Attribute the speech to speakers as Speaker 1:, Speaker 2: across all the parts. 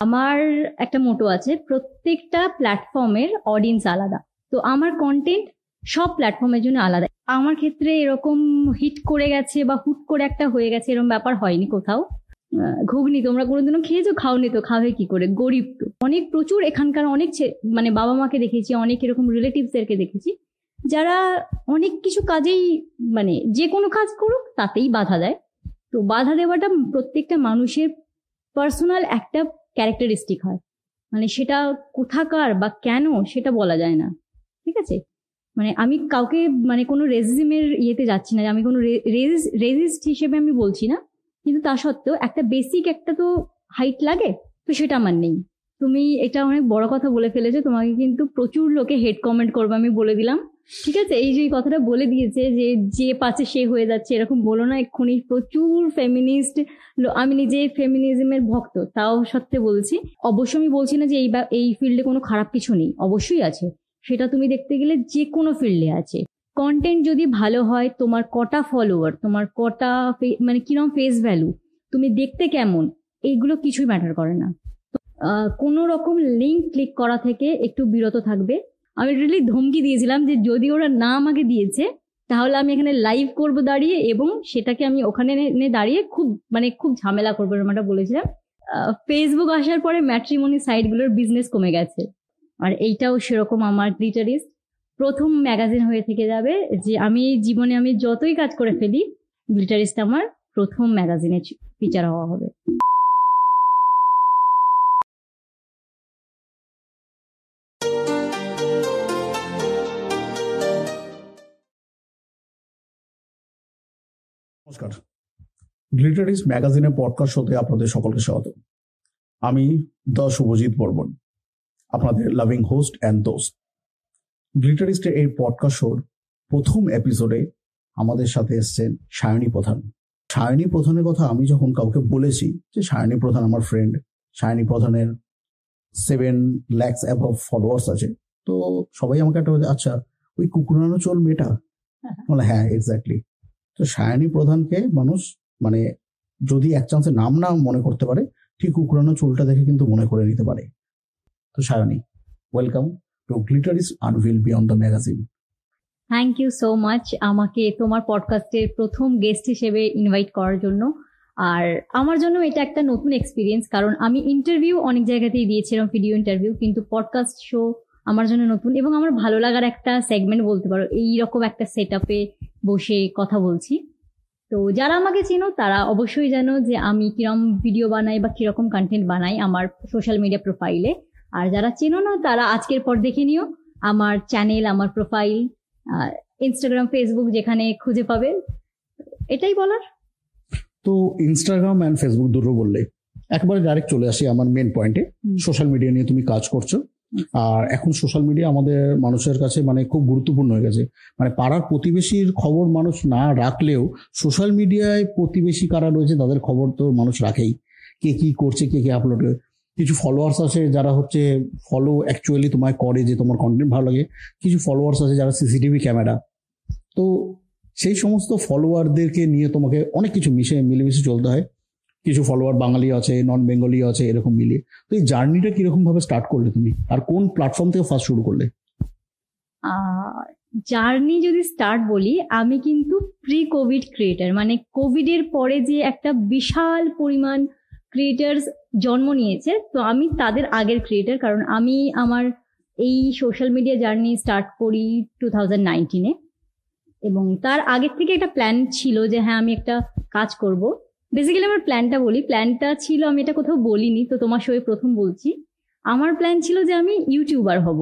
Speaker 1: আমার একটা মোটো আছে, প্রত্যেকটা প্ল্যাটফর্মের অডিয়েন্স আলাদা। তো আমার কন্টেন্ট সব প্ল্যাটফর্মের জন্য আলাদা। আমার ক্ষেত্রে এরকম হিট করে গেছে বা হুট করে একটা হয়ে গেছে এরকম ব্যাপার হয়নি কোথাও। ঘুগনি তোমরা কোনোদিনও খেয়েছো? খাওনি তো, খাবে কি করে? গরিব তো। অনেক প্রচুর এখানকার অনেক মানে বাবা মাকে দেখেছি, অনেক এরকম রিলেটিভসদেরকে দেখেছি, যারা অনেক কিছু কাজেই মানে যে কোনো কাজ করুক, তাতেই বাধা দেয়। তো বাধা দেওয়াটা প্রত্যেকটা মানুষের পার্সোনাল একটা ক্যারেক্টারিস্টিক হয়। মানে সেটা কোথাকার বা কেন সেটা বলা যায় না। ঠিক আছে? মানে আমি কাউকে মানে কোনো রেজিমের ইয়েতে যাচ্ছি না, আমি কোনো রেজিস্ট হিসেবে আমি বলছি না। কিন্তু তা সত্ত্বেও একটা বেসিক একটা তো হাইট লাগে, তো সেটা আমার নেই। তুমি এটা অনেক বড় কথা বলে ফেলেছো, তোমাকে কিন্তু প্রচুর লোকে হেড কমেন্ট করবে আমি বলে দিলাম। ঠিক আছে, এই যে কথাটা বলে দিয়েছে যে যে পাচ্ছে সে হয়ে যাচ্ছে, এরকম বলো না এক্ষুনি, প্রচুর ফেমিনিস্ট আমি নিজে ফেমিনিজমের ভক্ত, তাও সত্ত্বে বলছি। অবশ্য আমি বলছি না যে এই এই ফিল্ডে কোনো খারাপ কিছু নেই, অবশ্যই আছে। সেটা তুমি দেখতে গেলে যে কোনো ফিল্ডে আছে। কন্টেন্ট যদি ভালো হয়, তোমার কটা ফলোয়ার তোমার কটা মানে কিরম ফেস ভ্যালু তুমি দেখতে কেমন, এইগুলো কিছুই ম্যাটার করে না। কোনো রকম লিঙ্ক ক্লিক করা থেকে একটু বিরত থাকবে। আমি রিলি ধমকি দিয়েছিলাম যে যদি ওরা না আমাকে দিয়েছে, তাহলে আমি এখানে লাইভ করব দাঁড়িয়ে এবং সেটাকে আমি ওখানে এনে দাঁড়িয়ে খুব মানে খুব ঝামেলা করব এরকম একটা বলেছিলাম। ফেসবুক আসার পরে ম্যাট্রিমনি সাইটগুলোর বিজনেস কমে গেছে। আর এইটাও সেরকম আমার গ্লিটারিস্ট প্রথম ম্যাগাজিন হয়ে থেকে যাবে যে আমি জীবনে আমি যতই কাজ করে ফেলি গ্লিটারিস্ট আমার প্রথম ম্যাগাজিনে ফিচার হওয়া হবে।
Speaker 2: নমস্কার। গ্লিটারিস ম্যাগাজিনের পডকাস্ট শোতে আপনাদের সকলকে স্বাগত। আমি দ্য শুভজিৎ বর্মন আপনাদের লাভিং হোস্ট অ্যান্ড দোস্ত। গ্লিটারিস্টের এই পডকাস্ট শোর প্রথম এপিসোডে আমাদের সাথে এসছেন সায়নী প্রধান। সায়নী প্রধানের কথা আমি যখন কাউকে বলেছি যে সায়নী প্রধান আমার ফ্রেন্ড সায়নী প্রধানের সেভেন ল্যাক্স অ্যাবভ ফলোয়ার্স আছে তো সবাই আমাকে একটা আচ্ছা ওই কুকুরানো চোল মেয়েটা? বলে হ্যাঁ এক্স্যাক্টলি তো সায়নী প্রধানকে মানুষ মানে যদি এক চান্সে নাম না মনে করতে পারে, ঠিক উকড়ানো চুলটা দেখে কিন্তু মনে করে নিতে পারে। তো Sayani welcome to glitter glitteratis unveil beyond the magazine
Speaker 1: thank you so much আমাকে তোমার পডকাস্টের প্রথম গেস্ট হিসেবে ইনভাইট করার জন্য। আর আমার জন্য এটা একটা নতুন এক্সপিরিয়েন্স কারণ আমি ইন্টারভিউ অনেক জায়গাতেই দিয়েছিলাম ভিডিও ইন্টারভিউ কিন্তু পডকাস্ট শো আমার জন্য নতুন এবং আমার ভালো লাগার একটা সেগমেন্ট বলতে পারো। এই রকম একটা সেট আপে বসে কথা বলছি। তো যারা আমাকে চেনো তারা অবশ্যই জানো যে আমি কিরম ভিডিও বানাই বা কীরকম কন্টেন্ট বানাই আমার সোশ্যাল মিডিয়া প্রোফাইলে আর যারা চেনো না তারা আজকের পর দেখে নিও আমার চ্যানেল আমার প্রোফাইল ইনস্টাগ্রাম ফেসবুক যেখানে খুঁজে পাবে। এটাই বলার।
Speaker 2: তো ইনস্টাগ্রাম অ্যান্ড ফেসবুক দুটো বললে একবারে ডাইরেক্ট চলে আসি আমার মেন পয়েন্টে সোশ্যাল মিডিয়া নিয়ে তুমি কাজ করছ। আর এখন সোশ্যাল মিডিয়া আমাদের মানুষের কাছে মানে খুব গুরুত্বপূর্ণ হয়ে গেছে। মানে পাড়ার প্রতিবেশীর খবর মানুষ না রাখলেও সোশ্যাল মিডিয়ায় প্রতিবেশী কারা রয়েছে তাদের খবর তো মানুষ রাখেই। কে কি করছে, কে কে আপলোড কিছু ফলোয়ার্স আছে যারা হচ্ছে ফলো অ্যাকচুয়ালি তোমায় করে যে তোমার কন্টেন্ট ভালো লাগে। কিছু ফলোয়ার্স আছে যারা সিসিটিভি ক্যামেরা তো সেই সমস্ত ফলোয়ারদেরকে নিয়ে তোমাকে অনেক কিছু মিশে মিলেমিশে চলতে হয়। কিছু ফলোয়ার বাঙালি আছে নন বেঙ্গলি আছে, এরকম মিলিয়ে। তো এই জার্নিটা কীরকম ভাবে স্টার্ট করলে তুমি? আর কোন প্ল্যাটফর্ম থেকে ফার্স্ট শুরু করলে?
Speaker 1: জার্নি যদি স্টার্ট বলি, আমি কিন্তু প্রি কোভিড ক্রিয়েটার মানে কোভিডের পরে যে একটা বিশাল পরিমাণ ক্রিয়েটার্স জন্ম নিয়েছে, তো আমি তাদের আগের ক্রিয়েটার কারণ আমি আমার এই সোশ্যাল মিডিয়া জার্নি স্টার্ট করি টু থাউজেন্ড এবং তার আগের থেকে একটা প্ল্যান ছিল যে হ্যাঁ আমি একটা কাজ করব। বেসিক্যালি আমার প্ল্যানটা বলি। প্ল্যানটা ছিল, আমি এটা কোথাও বলিনি, তো তোমার সঙ্গে প্রথম বলছি। আমার প্ল্যান ছিল যে আমি ইউটিউবার হব।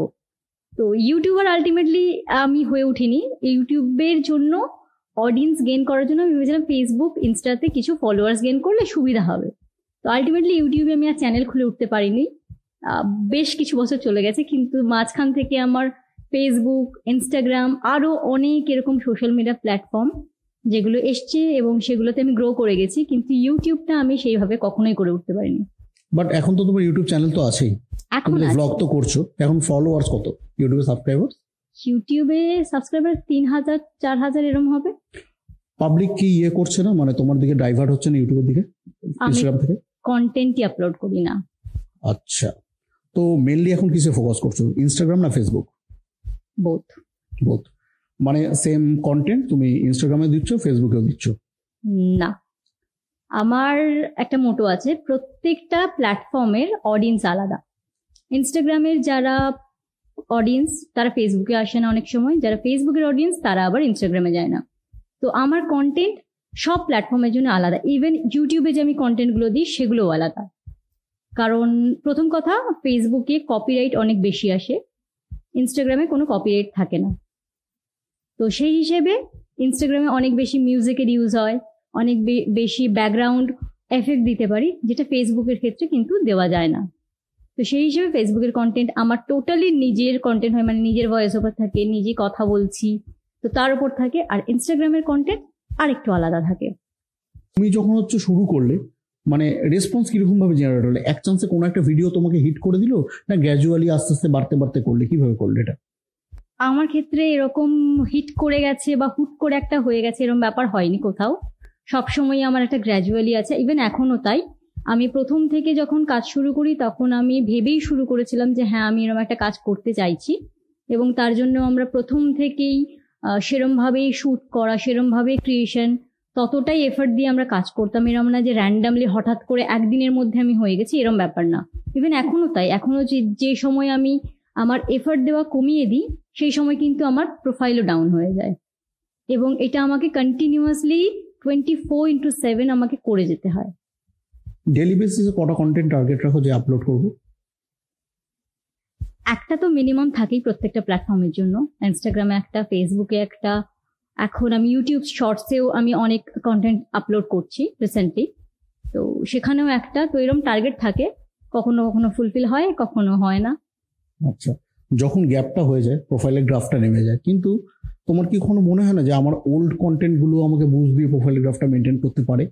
Speaker 1: তো ইউটিউবার আলটিমেটলি আমি হয়ে উঠিনি। ইউটিউবের জন্য অডিয়েন্স গেন করার জন্য আমি ভেবেছিলাম ফেসবুক ইনস্টাতে কিছু ফলোয়ার্স গেন করলে সুবিধা হবে। তো আলটিমেটলি ইউটিউবে আমি আর চ্যানেল খুলে উঠতে পারিনি। বেশ কিছু বছর চলে গেছে, কিন্তু মাঝখান থেকে আমার ফেসবুক ইনস্টাগ্রাম আরও অনেক এরকম সোশ্যাল মিডিয়া প্ল্যাটফর্ম যেগুলো এসছে এবং সেগুলোতে আমি গ্রো করে গেছি কিন্তু ইউটিউবটা আমি সেইভাবে কখনোই করে উঠতে পারিনি।
Speaker 2: বাট এখন তো তোমার ইউটিউব চ্যানেল তো আছেই।
Speaker 1: এখন।
Speaker 2: ব্লগ তো করছ এখন ফলোয়ার্স কত? ইউটিউবে সাবস্ক্রাইবার
Speaker 1: ইউটিউবে সাবস্ক্রাইবার তিন হাজার চার হাজার এরম হবে।
Speaker 2: পাবলিক কি ইয়ে করছে না? মানে তোমার দিকে ডাইভার্ট হচ্ছে না ইউটিউবের দিকে? ইনস্টাগ্রাম থেকে?
Speaker 1: কন্টেন্টই আপলোড করি না।
Speaker 2: আচ্ছা। তো মেনলি এখন কিসে ফোকাস করছ? ইনস্টাগ্রাম না ফেসবুক
Speaker 1: বোথ
Speaker 2: বোথ মানে সেম কন্টেন্ট তুমি ইনস্টাগ্রামে দিচ্ছ ফেসবুকেও দিচ্ছ?
Speaker 1: না। আমার একটা মোটো আছে, প্রত্যেকটা প্ল্যাটফর্মের অডিয়েন্স আলাদা। ইনস্টাগ্রামের যারা অডিয়েন্স তারা ফেসবুকে আসে না অনেক সময়। যারা ফেসবুকের অডিয়েন্স তারা আবার ইনস্টাগ্রামে যায় না। তো আমার কন্টেন্ট সব প্ল্যাটফর্মের জন্য আলাদা। ইভেন ইউটিউবে যে আমি কন্টেন্টগুলো দিই, সেগুলোও আলাদা। কারণ প্রথম কথা ফেসবুকে কপিরাইট অনেক বেশি আসে। ইনস্টাগ্রামে কোনো কপিরাইট থাকে না। তো সেই হিসেবে ইনস্টাগ্রামে অনেক বেশি মিউজিকের ইউজ হয়, অনেক বেশি ব্যাকগ্রাউন্ড এফেক্ট দিতে পারি, যেটা ফেসবুকের ক্ষেত্রে কিন্তু দেওয়া যায় না। তো সেই হিসেবে ফেসবুকের কন্টেন্ট আমার টোটালি নিজের কন্টেন্ট হয় মানে নিজের ভয়েস ওভার থাকে, নিজে কথা বলছি, তো তার উপর থাকে, আর ইনস্টাগ্রামের কন্টেন্ট আরেকটু আলাদা থাকে।
Speaker 2: তুমি যখন হচ্ছে শুরু করলে মানে রেসপন্স কীরকম ভাবে জেনারেট হলো? এক চান্সে কোনো একটা ভিডিও তোমাকে হিট করে দিল, না গ্র্যাজুয়ালি আস্তে আস্তে বাড়তে বাড়তে করলে? কীভাবে করলে এটা?
Speaker 1: আমার ক্ষেত্রে এরকম হিট করে গেছে বা হুট করে একটা হয়ে গেছে, এরকম ব্যাপার হয়নি কোথাও। সবসময় আমার একটা গ্র্যাজুয়ালি আছে ইভেন এখনও তাই। আমি প্রথম থেকে যখন কাজ শুরু করি, তখন আমি ভেবেই শুরু করেছিলাম যে হ্যাঁ আমি এরকম একটা কাজ করতে চাইছি। এবং তার জন্য আমরা প্রথম থেকেই সেরমভাবেই শ্যুট করা সেরমভাবে ক্রিয়েশন ততটাই এফর্ট দিয়ে আমরা কাজ করতাম। এরম না যে র্যান্ডামলি হঠাৎ করে একদিনের মধ্যে আমি হয়ে গেছি এরম ব্যাপার না। ইভেন এখনও তাই, এখনও যে যে সময় আমি আমার এফর্ট দেওয়া কমিয়ে দিই সেই সময় কিন্তু আমার প্রোফাইলও ডাউন হয়ে যায়। এবং এটা আমাকে continuously twenty four into seven আমাকে করে যেতে হয়।
Speaker 2: ডেলি বেসিসে কটা কন্টেন্ট টার্গেট রাখো যে আপলোড করব?
Speaker 1: একটা তো মিনিমাম থাকেই প্রত্যেকটা প্ল্যাটফর্মের জন্য। ইনস্টাগ্রামে একটা ফেসবুকে একটা। এখন আমি ইউটিউব শর্টসেও আমি অনেক কন্টেন্ট আপলোড করছি রিসেন্টলি তো সেখানেও একটা তো এরকম টার্গেট থাকে। কখনো কখনো ফুলফিল হয় কখনো হয় না।
Speaker 2: আচ্ছা। যখন গ্যাপটা হয়ে যায় প্রোফাইলের গ্রাফটা নেমে যায়। কিন্তু তোমার কি কখনো মনে হয় না যে আমার ওল্ড কন্টেন্টগুলো আমাকে বুঝ দিয়ে প্রোফাইলের গ্রাফটা মেনটেন করতে পারে?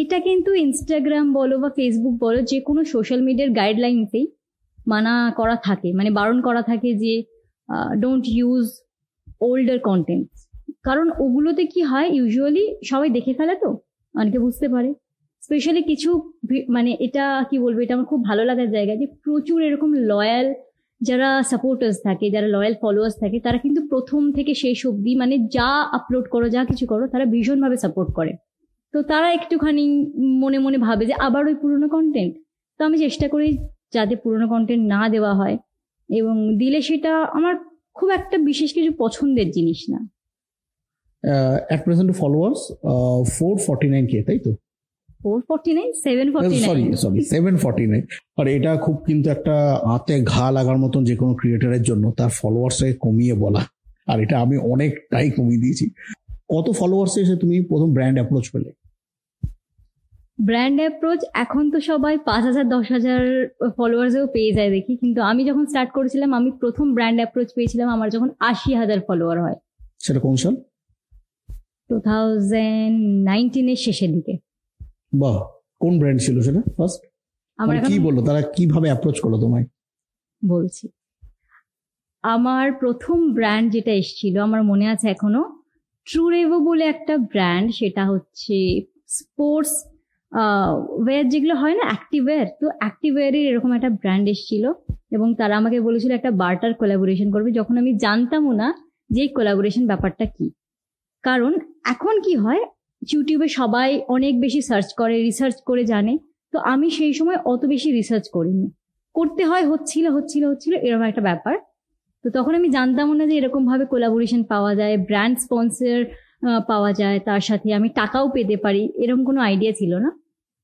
Speaker 1: এটা কিন্তু ইনস্টাগ্রাম বলো বা ফেসবুক বলো, যে কোনো সোশ্যাল মিডিয়ার গাইডলাইন্সেই মানা করা থাকে মানে বারণ করা থাকে যে ডোন্ট ইউজ ওল্ডার কন্টেন্ট কারণ ওগুলোতে কি হয় ইউজুয়ালি সবাই দেখে ফেলে তো, অনেকে বুঝতে পারে। স্পেশালি কিছু মানে এটা কি বলব, এটা আমার খুব ভালো লাগার জায়গা যে প্রচুর এরকম লয়াল যারা সাপোর্টার্স থাকে, যারা লয়াল ফলোয়ার্স থাকে, তারা কিন্তু প্রথম থেকে শেষ অবধি মানে যা আপলোড করো, যা কিছু করো, তারা ভীষণভাবে সাপোর্ট করে। তো তারা একটুখানি মনে মনে ভাবে যে আবার ওই পুরনো কন্টেন্ট তো আমি চেষ্টা করি যাতে পুরনো কন্টেন্ট না দেওয়া হয় এবং দিলে সেটা আমার খুব একটা বিশেষ কিছু পছন্দের জিনিস না।
Speaker 2: At present followers four forty nine K তাই তো?
Speaker 1: Four forty nine seven forty
Speaker 2: sorry sorry seven forty nine আর এটা খুব কিন্তু একটা হাতে ঘা লাগার মতন যে কোনো ক্রিয়েটারের জন্য তার ফলোয়ার্সটাকে কমিয়ে বলা। আর এটা আমি অনেকটাই কমিয়ে দিয়েছি। কত ফলোয়ার্স এসে তুমি প্রথম ব্র্যান্ড অ্যাপ্রোচ পেলে?
Speaker 1: ব্র্যান্ড অ্যাপ্রোচ এখন তো সবাই পাঁচ হাজার দশ হাজার ফলোয়ার্সেও পেয়ে যায় দেখি। কিন্তু আমি যখন স্টার্ট করেছিলাম আমি প্রথম ব্র্যান্ড অ্যাপ্রোচ পেয়েছিলাম আমার যখন আশি হাজার ফলোয়ার হয়।
Speaker 2: সেটা কোন সাল?
Speaker 1: টু থাউজেন্ড নাইনটিনের শেষের দিকে।
Speaker 2: বাহ কোন ব্র্যান্ড ছিল সেটা? ফার্স্ট
Speaker 1: আমার
Speaker 2: কি বলল? তারা কীভাবে অ্যাপ্রোচ করল তোমায়?
Speaker 1: বলছি। আমার প্রথম ব্র্যান্ড যেটা এসেছিল আমার মনে আছে এখনও ট্রুরেভো বলে একটা ব্র্যান্ড সেটা হচ্ছে স্পোর্টস ওয়্যার যেগুলো হয় না অ্যাক্টিভওয়্যার তো অ্যাক্টিভওয়্যারের এরকম একটা ব্র্যান্ড এসেছিল এবং তারা আমাকে বলেছিল একটা বার্টার কোলাবোরেশন করবে। যখন আমি জানতামও না যে কোলাবোরেশন ব্যাপারটা কি। কারণ এখন কি হয় ইউটিউবে সবাই অনেক বেশি সার্চ করে রিসার্চ করে জানে। তো আমি সেই সময় অত বেশি রিসার্চ করিনি। করতে হয় হচ্ছিল হচ্ছিল হচ্ছিল এরকম একটা ব্যাপার। তো তখন আমি জানতামও না যে এরকম ভাবে কোলাবোরেশন পাওয়া যায় ব্র্যান্ড স্পন্সর পাওয়া যায় তার সাথে আমি টাকাও পেতে পারি এরকম কোনো আইডিয়া ছিল না।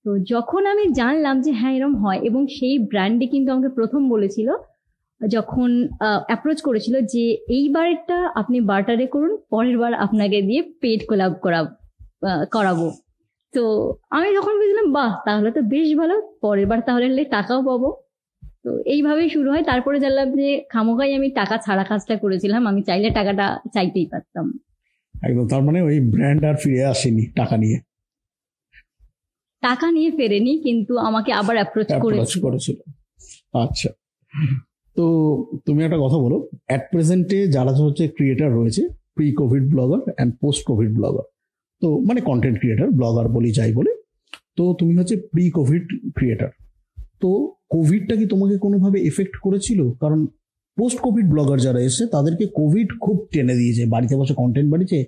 Speaker 1: তো যখন আমি জানলাম যে হ্যাঁ এরকম হয় এবং সেই ব্র্যান্ডে কিন্তু আমাকে প্রথম বলেছিল যখন অ্যাপ্রোচ করেছিল যে এইবারেরটা আপনি বার্টারে করুন পরের বার আপনাকে দিয়ে পেড কোলাব করা আহ, করাবো। তো আমি যখন বুঝলাম বাহ তাহলে তো বেশ ভালো পরের বার তাহলে টাকাও পাবো। তো এইভাবেই শুরু হয়। তারপরে জানলাম যে খামোকাই আমি টাকা ছাড়া কাজটা করেছিলাম। আমি চাইলে টাকাটা চাইতেই পারতাম।
Speaker 2: একদম তার মানে ওই ব্র্যান্ড আর ফিরে আসেনি টাকা নিয়ে?
Speaker 1: টাকা নিয়ে ফেরেনি কিন্তু আমাকে আবার অ্যাপ্রোচ করেছিল।
Speaker 2: আচ্ছা। তো তুমি একটা কথা বলো অ্যাট প্রেজেন্টে যারা হচ্ছে ক্রিয়েটার রয়েছে pre Covid blogger and post Covid blogger তো মানে কন্টেন্ট ক্রিয়েটার ব্লগার বলি, যাই বলে, তো তুমি হচ্ছে প্রি কোভিড ক্রিয়েটার তো কোভিডটা কি তোমাকে কোনোভাবে এফেক্ট করেছিল? কারণ পোস্ট কোভিড ব্লগার যারা এসে তাদেরকে কোভিড খুব টেনে দিয়েছে। বাড়িতে বসে কন্টেন্ট বাড়িছে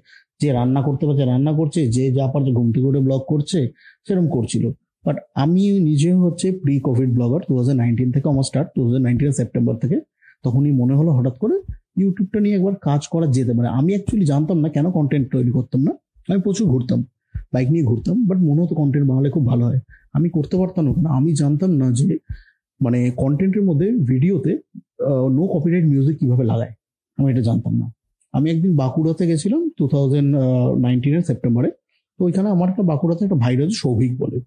Speaker 2: যে রান্না করতে পারছে, রান্না করছে, যে যা পারছে, ঘুম থেকে ব্লগ করছে, সেরকম করছিল। বাট আমি নিজে হচ্ছে pre Covid blogger two thousand nineteen থেকে আমার স্টার্ট টু থাউজেন্ড সেপ্টেম্বর থেকে, তখনই মনে হলো হঠাৎ করে ইউটিউবটা নিয়ে একবার কাজ করা যেতে পারে। আমি অ্যাকচুয়ালি জানতাম না কেন কন্টেন্ট তৈরি করতাম না। আমি প্রচুর ঘুরতাম বাইক নিয়ে ঘুরতাম বাট মনে হতো কন্টেন্ট বানালে খুব ভালো হয়। আমি করতে পারতাম না আমি জানতাম না যে মানে কন্টেন্টের মধ্যে ভিডিওতে নো কপিরাইট মিউজিক কীভাবে লাগায়, আমি এটা জানতাম না। আমি একদিন বাঁকুড়াতে গেছিলাম টু থাউজেন্ড নাইনটিনের সেপ্টেম্বরে তো ওইখানে আমার একটা বাঁকুড়াতে একটা ভাই রয়েছে সৌভিক বলে।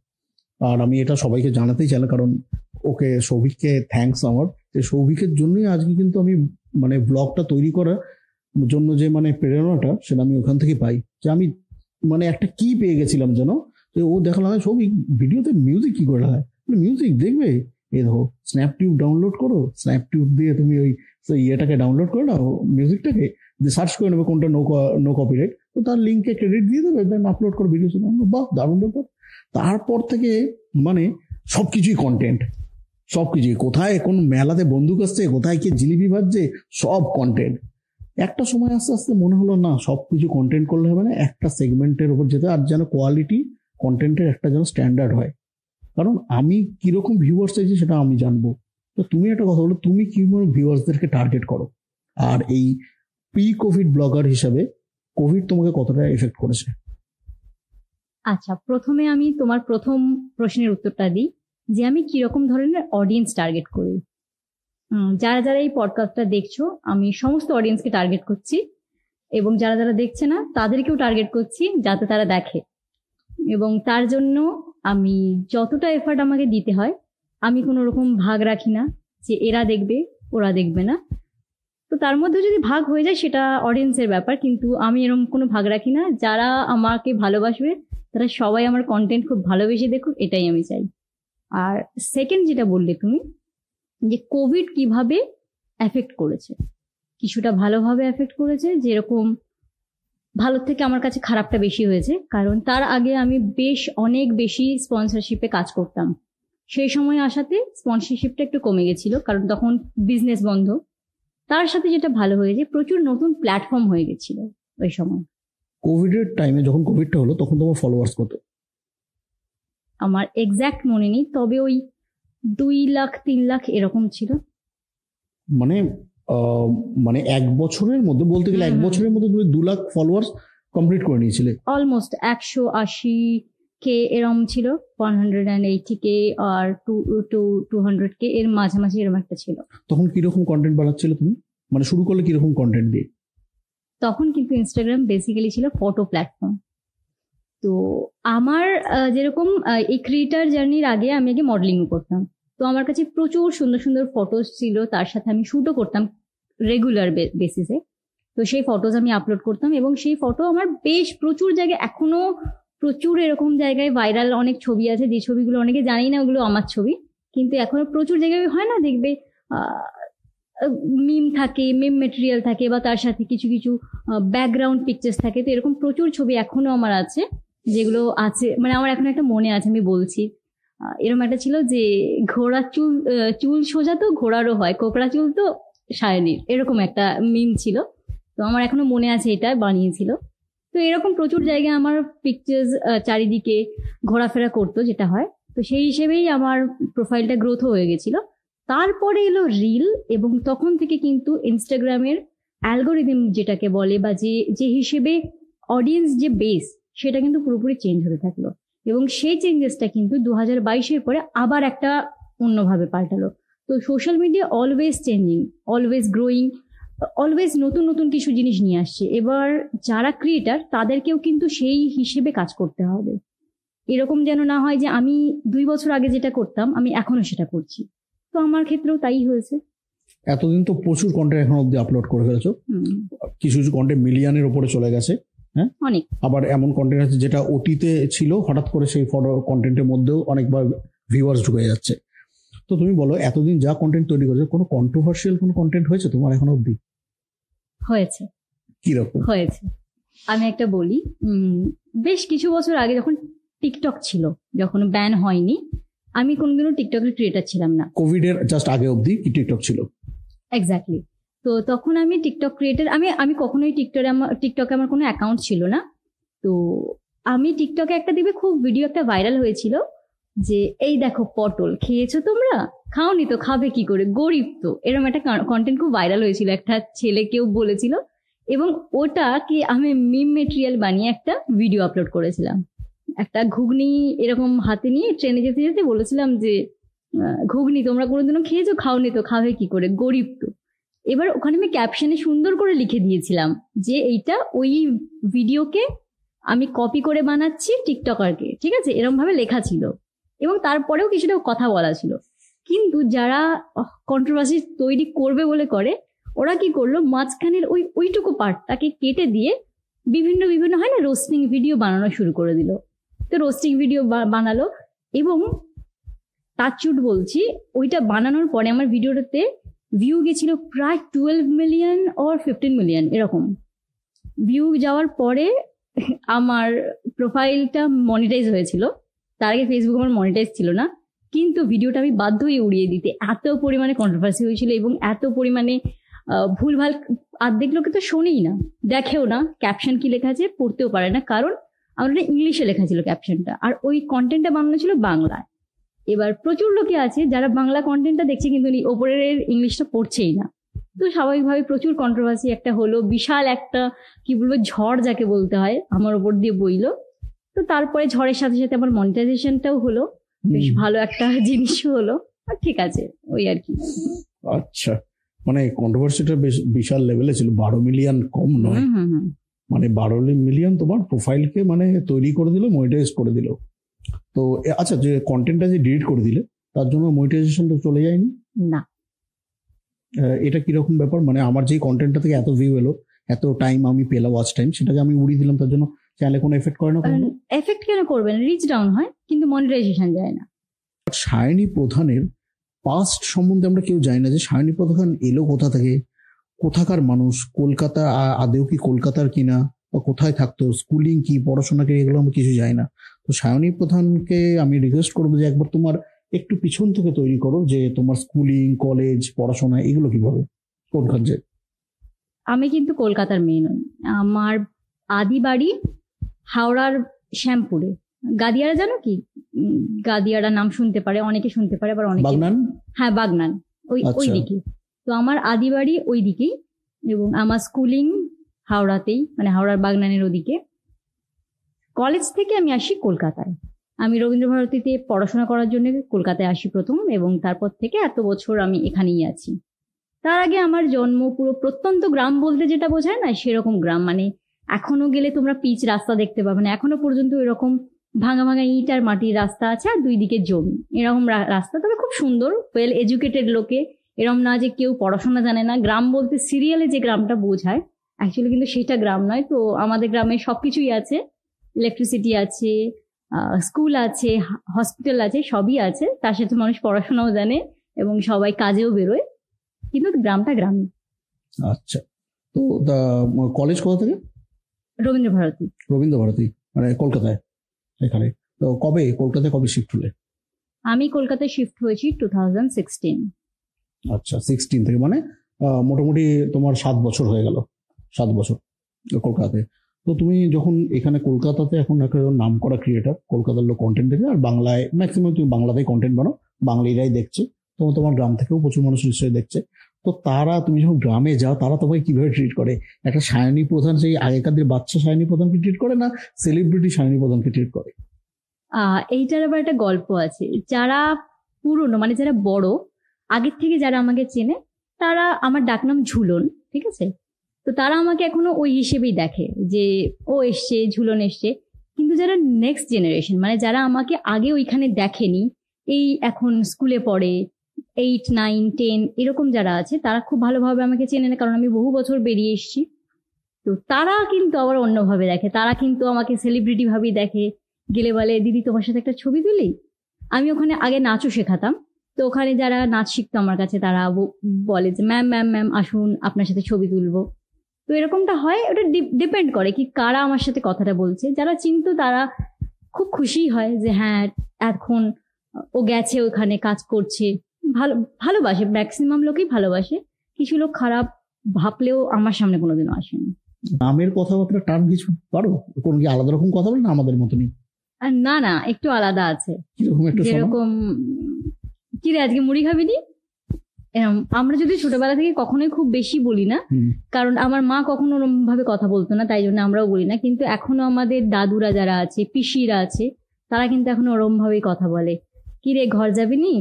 Speaker 2: আর আমি এটা সবাইকে জানাতেই চাইলাম, কারণ ওকে, সৌভিককে থ্যাঙ্কস আমার। যে সৌভিকের জন্যই আজকে কিন্তু আমি মানে ব্লগটা তৈরি করার জন্য যে মানে প্রেরণাটা, সেটা আমি ওখান থেকে পাই। যে আমি মানে একটা কি পেয়ে গেছিলাম যেন ও দেখালাম সৌভিক ভিডিওতে মিউজিক কি করে লাগায় মিউজিক দেখবে? এই দেখো স্ন্যাপটিউব ডাউনলোড করো স্ন্যাপটিউব দিয়ে তুমি ওই ইয়েটাকে ডাউনলোড করে নাও মিউজিকটাকে যে সার্চ করে নেবে কোনটা নো নো কপিরাইট তো তার লিঙ্কে ক্রেডিট দিয়ে দেবে দেন আপলোড করে ভিডিও বাহ, দারুণ ব্যাপার। তারপর থেকে মানে সব কিছুই কন্টেন্ট সব কিছুই, কোথায় কোন মেলাতে বন্দুক আসছে, কোথায় কে জিলিপি ভাজছে, সব কন্টেন্ট একটা সময় আস্তে আস্তে মনে হলো, না সব কিছু কন্টেন্ট করলে হবে না, একটা সেগমেন্টের উপর যেতে আর যেন কোয়ালিটি কন্টেন্টের একটা যেন স্ট্যান্ডার্ড হয়। কারণ আমি কীরকম ভিউয়ার্স চাইছি সেটা আমি জানব। তো তুমি একটা কথা বলো, তুমি কীভাবে ভিউয়ার্সদেরকে টার্গেট করো? আর এই প্রি কোভিড ব্লগার হিসাবে কোভিড তোমাকে কতটা এফেক্ট করেছে?
Speaker 1: আচ্ছা প্রথমে আমি তোমার প্রথম প্রশ্নের উত্তরটা দিই যে আমি কীরকম ধরনের অডিয়েন্স টার্গেট করি? যারা যারা এই পডকাস্টটা দেখছ, আমি সমস্ত অডিয়েন্সকে টার্গেট করছি এবং যারা যারা দেখছে না, তাদেরকেও টার্গেট করছি যাতে তারা দেখে। এবং তার জন্য আমি যতটা এফার্ট আমাকে দিতে হয়, আমি কোনো রকম ভাগ রাখি না যে এরা দেখবে, ওরা দেখবে না। তো তার মধ্যে যদি ভাগ হয়ে যায়, সেটা অডিয়েন্সের ব্যাপার, কিন্তু আমি এরকম কোনো ভাগ রাখি না। যারা আমাকে ভালোবাসবে, তারা সবাই আমার কন্টেন্ট খুব ভালোবেসে দেখুক, এটাই আমি চাই। আর সেকেন্ড যেটা বললে তুমি যে কোভিড কীভাবে এফেক্ট করেছে। কিছুটা ভালোভাবে এফেক্ট করেছে যেরকম ভালোর থেকে আমার কাছে খারাপটা বেশি হয়েছে কারণ তার আগে আমি বেশ অনেক বেশি স্পন্সরশিপে কাজ করতাম। সেই সময় আসাতে স্পন্সরশিপটা একটু কমে গেছিল কারণ তখন বিজনেস বন্ধ। তার সাথে যেটা ভালো হয়েছে প্রচুর নতুন প্ল্যাটফর্ম হয়ে গেছিল ওই সময়।
Speaker 2: কোভিডের টাইমে যখন কোভিডটা হলো তখন তোমার ফলোয়ার্স কত?
Speaker 1: আমার এক্স্যাক্ট মনে নেই তবে ওই দুই লাখ তিন লাখ এরকম ছিল?
Speaker 2: মানে মানে এক বছরের মধ্যে বলতে গেলে এক বছরের মধ্যে তুমি দু লাখ ফলোয়ার্স কমপ্লিট করে নিয়েছিলে।
Speaker 1: অলমোস্ট একশো আশি কে এরম ছিল one hundred and eighty K R two two two hundred K এর মাঝামাঝি এরকম একটা ছিল।
Speaker 2: তখন কীরকম কন্টেন্ট বানাচ্ছিল তুমি? মানে শুরু করলে কীরকম কন্টেন্ট দিয়ে?
Speaker 1: তখন কিন্তু ইনস্টাগ্রাম বেসিক্যালি ছিল ফটো প্ল্যাটফর্ম তো আমার যেরকম এই ক্রিয়েটার জার্নির আগে আমি আগে মডেলিংও করতাম। তো আমার কাছে প্রচুর সুন্দর সুন্দর ফটোস ছিল, তার সাথে আমি শ্যুটও করতাম রেগুলার বেসিসে তো সেই ফটোজ আমি আপলোড করতাম এবং সেই ফটো আমার বেশ প্রচুর জায়গায়, এখনও প্রচুর এরকম জায়গায় ভাইরাল অনেক ছবি আছে, যে ছবিগুলো অনেকে জানি না ওগুলো আমার ছবি, কিন্তু এখনও প্রচুর জায়গায় হয় না দেখবে মিম থাকে মিম মেটেরিয়াল থাকে বা তার সাথে কিছু কিছু ব্যাকগ্রাউন্ড পিকচার্স থাকে, তো এরকম প্রচুর ছবি এখনও আমার আছে, যেগুলো আছে মানে আমার এখন একটা মনে আছে, আমি বলছি। এরকম একটা ছিল যে ঘোড়া চুল চুল সোজা তো, ঘোড়ারও হয়। কোকড়া চুল তো, সায়নির। এরকম একটা মিম ছিল। তো আমার এখনও মনে আছে এটা, বানিয়েছিল। তো এরকম প্রচুর জায়গায় আমার পিকচার্স চারিদিকে ঘোরাফেরা করতো যেটা হয়। তো সেই হিসেবেই আমার প্রোফাইলটা গ্রোথও হয়ে গেছিল। তারপরে এলো রিল এবং তখন থেকে কিন্তু ইনস্টাগ্রামের অ্যালগোরিদম যেটাকে বলে বা যে যে হিসেবে অডিয়েন্স যে বেস সেটা কিন্তু পুরোপুরি চেঞ্জ হতে থাকল। এবং সেই চেঞ্জেসটা কিন্তু দু হাজার বাইশের পরে আবার একটা অন্যভাবে পাল্টালো। তো social media always changing always growing always নতুন নতুন কিছু জিনিস নিয়ে আসছে। এবার যারা ক্রিয়েটার তাদেরকেও কিন্তু সেই হিসেবে কাজ করতে হবে। এরকম যেন না হয় যে আমি দুই বছর আগে যেটা করতাম আমি এখনও সেটা করছি। তো আমার ক্ষেত্রেও তাই হয়েছে।
Speaker 2: এতদিন তো প্রচুর কন্টেন্ট এখন অব্দি আপলোড করে ফেলেছো। কিছু কিছু কন্টেন্ট মিলিয়নের উপরে চলে গেছে। হ্যাঁ?
Speaker 1: অনেক।
Speaker 2: আবার এমন কন্টেন্ট আছে যেটা ওটিতে ছিল হঠাৎ করে সেই ফটো কন্টেন্টের মধ্যেও অনেকবার ভিউয়ার্স ঢুকে যাচ্ছে। তো তুমি বলো এতদিন যা কন্টেন্ট তৈরি করেছ কোনো কন্ট্রোভার্সিয়াল কোনো কন্টেন্ট হয়েছে তোমার এখন অব্দি
Speaker 1: হয়েছে।
Speaker 2: কীরকম?
Speaker 1: হয়েছে। আমি একটা বলি বেশ কিছু বছর আগে যখন টিকটক ছিল যখন ব্যান হয়নি আমি কোনোদিনও টিকটকের ক্রিয়েটার ছিলাম না।
Speaker 2: কোভিড এর জাস্ট আগে অবধি কি টিকটক ছিল?
Speaker 1: এক্স্যাক্টলি তো তখন আমি টিকটক ক্রিয়েটার আমি আমি কখনোই টিকটকে আমার টিকটকে আমার কোনো অ্যাকাউন্ট ছিল না। তো আমি টিকটকে একটা দিবে খুব ভিডিও একটা ভাইরাল হয়েছিল যে, এই দেখো পটল, খেয়েছো তোমরা? খাওনি তো, খাবে কি করে? গরিব তো। এরকম একটা কন্টেন্ট খুব ভাইরাল হয়েছিল, একটা ছেলে কেউ বলেছিল। এবং ওটা কি আমি মিম মেটেরিয়াল বানিয়ে একটা ভিডিও আপলোড করেছিলাম। একটা ঘুগনি এরকম হাতে নিয়ে ট্রেনে যেতে যেতে বলেছিলাম যে ঘুগনি তোমরা কোনোদিনও খেয়েছো? খাওনি তো, খাবে কি করে? গরিব তো। এবার ওখানে আমি ক্যাপশনে সুন্দর করে লিখে দিয়েছিলাম যে এইটা ওই ভিডিওকে আমি কপি করে বানাচ্ছি টিকটকারকে ঠিক আছে? এরকম ভাবে লেখা ছিল। এবং তারপরেও কিছুটা কথা বলা ছিল। কিন্তু যারা কন্ট্রোভার্সি তৈরি করবে বলে করে, ওরা কি করল? মাঝখানের ওই, ওইটুকু পার্টটাকে কেটে দিয়ে বিভিন্ন বিভিন্ন, হয় না রোস্টিং ভিডিও বানানো শুরু করে দিল। তো রোস্টিং ভিডিও বানালো। এবং টাচুট বলছি, ওইটা বানানোর পরে আমার ভিডিওটাতে ভিউ গেছিল প্রায় twelve million or fifteen million এরকম। ভিউ যাওয়ার পরে আমার প্রোফাইলটা মনিটাইজ হয়েছিল। তার আগে ফেসবুক আমার মনিটাইজ ছিল না। কিন্তু ভিডিওটা আমি বাধ্য হয়ে উড়িয়ে দিতে এত পরিমাণে কন্ট্রোভার্সি হয়েছিল এবং এত পরিমাণে ভুলভাল অর্ধেক লোকে তো শোনেই না। দেখেও না ক্যাপশন কি লেখা আছে পড়তেও পারে না। কারণ আমার ইংলিশে লেখা ছিল ক্যাপশনটা আর ওই কন্টেন্টটা বানানো ছিল বাংলায়। এবার প্রচুর লোকে আছে যারা বাংলা কন্টেন্টটা দেখছে কিন্তু ওপরের ইংলিশটা পড়ছেই না। তো স্বাভাবিকভাবে প্রচুর কন্ট্রোভার্সি একটা হলো বিশাল একটা কি বলব ঝড় যাকে বলতে হয় আমার ওপর দিয়ে বইলো। তো তারপরে ঝড়ের সাথে সাথে আমার মনিটাইজেশনটাও হলো বেশ ভালো একটা জিনিসও হলো। আর ঠিক আছে ওই আর কি।
Speaker 2: আচ্ছা মানে কন্ট্রোভার্সিটা বেশ বিশাল লেভেলে ছিল বারো মিলিয়ন কম নয়। মানে বারো মিলিয়ন তোমার প্রোফাইলকে মানে তৈরি করে দিল মনিটাইজ করে দিল। তো আচ্ছা যে কন্টেন্টটা যে ডিলিট করে দিলে তার জন্য মনিটাইজেশন তো চলে যায়নি?
Speaker 1: না।
Speaker 2: এটা কীরকম ব্যাপার? মানে আমার যে কন্টেন্টটা থেকে এত ভিউ এলো এত টাইম আমি পেলাম ওয়াচ টাইম সেটাকে আমি উড়িয়ে দিলাম তার জন্য চ্যানেলে কোনো এফেক্ট করে না
Speaker 1: এফেক্ট কেন করবেন রিচ ডাউন হয় কিন্তু মনিটাইজেশন যায় না।
Speaker 2: সায়নী প্রধানের পাস্ট সম্বন্ধে আমরা কেউ জানি না যে সায়নী প্রধান এলো কোথা থেকে? কোথাকার মানুষ? কলকাতা আদেও কি কলকাতার কিনা? বা কোথায় থাকতো? স্কুলিং কি পড়াশোনা কি এগুলো আমরা কিছু জানি না। তো সায়নী প্রধানকে আমি রিকোয়েস্ট করব যে একবার তোমার একটু পিছন থেকে তৈরি করো যে তোমার স্কুলিং কলেজ পড়াশোনা এগুলো কীভাবে? যে
Speaker 1: আমি কিন্তু কলকাতার মেয়ে নই। আমার আদি বাড়ি হাওড়ার শ্যামপুরে। গাদিয়ারা জানো কি? গাদিয়ারা নাম শুনতে পারে অনেকে শুনতে পারে আবার অনেকে
Speaker 2: বাগনান?
Speaker 1: হ্যাঁ বাগনান। ওই
Speaker 2: আচ্ছা।
Speaker 1: ওই দিকে তো আমার আদি বাড়ি ওই দিকেই এবং আমার স্কুলিং হাওড়াতেই মানে হাওড়ার বাগনানের ওদিকে। কলেজ থেকে আমি আসি কলকাতায়। আমি রবীন্দ্রভারতীতে পড়াশোনা করার জন্য কলকাতায় আসি প্রথম এবং তারপর থেকে এত বছর আমি এখানেই আছি। তার আগে আমার জন্ম পুরো প্রত্যন্ত গ্রাম বলতে যেটা বোঝায় না, সেরকম গ্রাম। মানে এখনও গেলে তোমরা পিচ রাস্তা দেখতে পাবে না। এখনও পর্যন্ত এরকম ভাঙা ভাঙা ইট আর মাটির রাস্তা আছে আর দুই দিকে জমি। এরকম রাস্তা, তবে খুব সুন্দর ওয়েল এডুকেটেড লোকে। এরকম না যে কেউ পড়াশোনা জানে না। গ্রাম বলতে সিরিয়ালে যে গ্রামটা বোঝায় অ্যাকচুয়ালি কিন্তু সেটা গ্রাম নয়। তো আমাদের গ্রামে সবকিছুই আছে। ইলেকট্রিসিটি আছে স্কুল আছে হসপিটাল আছে সবই আছে। তার সাথে মানুষ পড়াশোনাও জানে এবং সবাই কাজেও বেরোয়। কিন্তু গ্রামটা গ্রাম।
Speaker 2: আচ্ছা। তো কলেজ কোথা থেকে?
Speaker 1: রবীন্দ্র ভারতী।
Speaker 2: রবীন্দ্র ভারতী মানে কলকাতায় এখানে। তো কবে কলকাতায় কবে শিফট হলে?
Speaker 1: আমি কলকাতায় শিফট হয়েছি টু থাউজেন্ড সিক্সটিন
Speaker 2: আচ্ছা সিক্সটিন থেকে মানে মোটামুটি তোমার সাত বছর হয়ে গেল। সাত বছর কলকাতাতে। তো তুমি যখন এখানে কলকাতাতে এখন একটা নাম করা ক্রিয়েটার কলকাতার লোক কন্টেন্ট দেখে আর বাংলায় ম্যাক্সিমাম তুমি বাংলাতেই কন্টেন্ট বানাও, বাঙালিরাই দেখছে তো তোমার গ্রাম থেকেও প্রচুর মানুষ নিশ্চয়ই দেখছে। তো তারা, তুমি যখন গ্রামে যাও, তারা তোমাকে কীভাবে ট্রিট করে? একটা সায়নী প্রধান, সেই আগেকার দিনে বাচ্চা সায়নী প্রধানকে ট্রিট করে না সেলিব্রিটি সায়নী প্রধানকে ট্রিট করে?
Speaker 1: এইটার আবার একটা গল্প আছে। যারা পুরনো মানে যারা বড়, আগের থেকে যারা আমাকে চেনে, তারা আমার ডাকনাম ঝুলন, ঠিক আছে? তো তারা আমাকে এখনও ওই হিসেবেই দেখে যে, ও এসছে, ঝুলন এসছে। কিন্তু যারা নেক্সট জেনারেশন মানে যারা আমাকে আগে ওইখানে দেখেনি, এই এখন স্কুলে পড়ে এইট নাইন টেন এরকম যারা আছে, তারা খুব ভালোভাবে আমাকে চেনে না, কারণ আমি বহু বছর বেরিয়ে এসেছি। তো তারা কিন্তু আবার অন্যভাবে দেখে, তারা কিন্তু আমাকে সেলিব্রিটি ভাবেই দেখে। গেলে বলে, দিদি, তোমার সাথে একটা ছবি তুলি? আমি ওখানে আগে নাচও শেখাতাম। তো ওখানে যারা নাচ শিখতো আমার কাছে, তারা বলে যে ম্যাম ম্যাম ম্যাম আসুন, আপনার সাথে ছবি তুলবো। তো এরকমটা হয় ওটা ডিপেন্ড করে কি কারা আমার সাথে কথাটা বলছে। যারা চিনতো তারা খুব খুশি হয় যে হ্যাঁ এখন ও গেছে ওখানে কাজ করছে। ভালো ভালোবাসে ম্যাক্সিমাম লোকই ভালোবাসে। কিছু লোক খারাপ ভাবলেও আমার সামনে কোনোদিনও আসেনি
Speaker 2: নামের কথাবার্তা টান কিছু পারো? কোন কি আলাদা রকম কথা বলে না আমাদের মতনই?
Speaker 1: না না একটু আলাদা আছে। যেরকম কি রে আজকে মুড়ি খাবি নি? আমরা যদি ছোটবেলা থেকে কখনোই খুব বেশি বলি না কারণ আমার মা কখনো ওরম ভাবে কথা বলতো না তাই জন্য আমরাও বলি না। কিন্তু এখনও আমাদের দাদুরা যারা আছে পিসিরা আছে তারা কিন্তু এখনও ওরম ভাবেই কথা বলে। কি রে ঘর যাবি নি?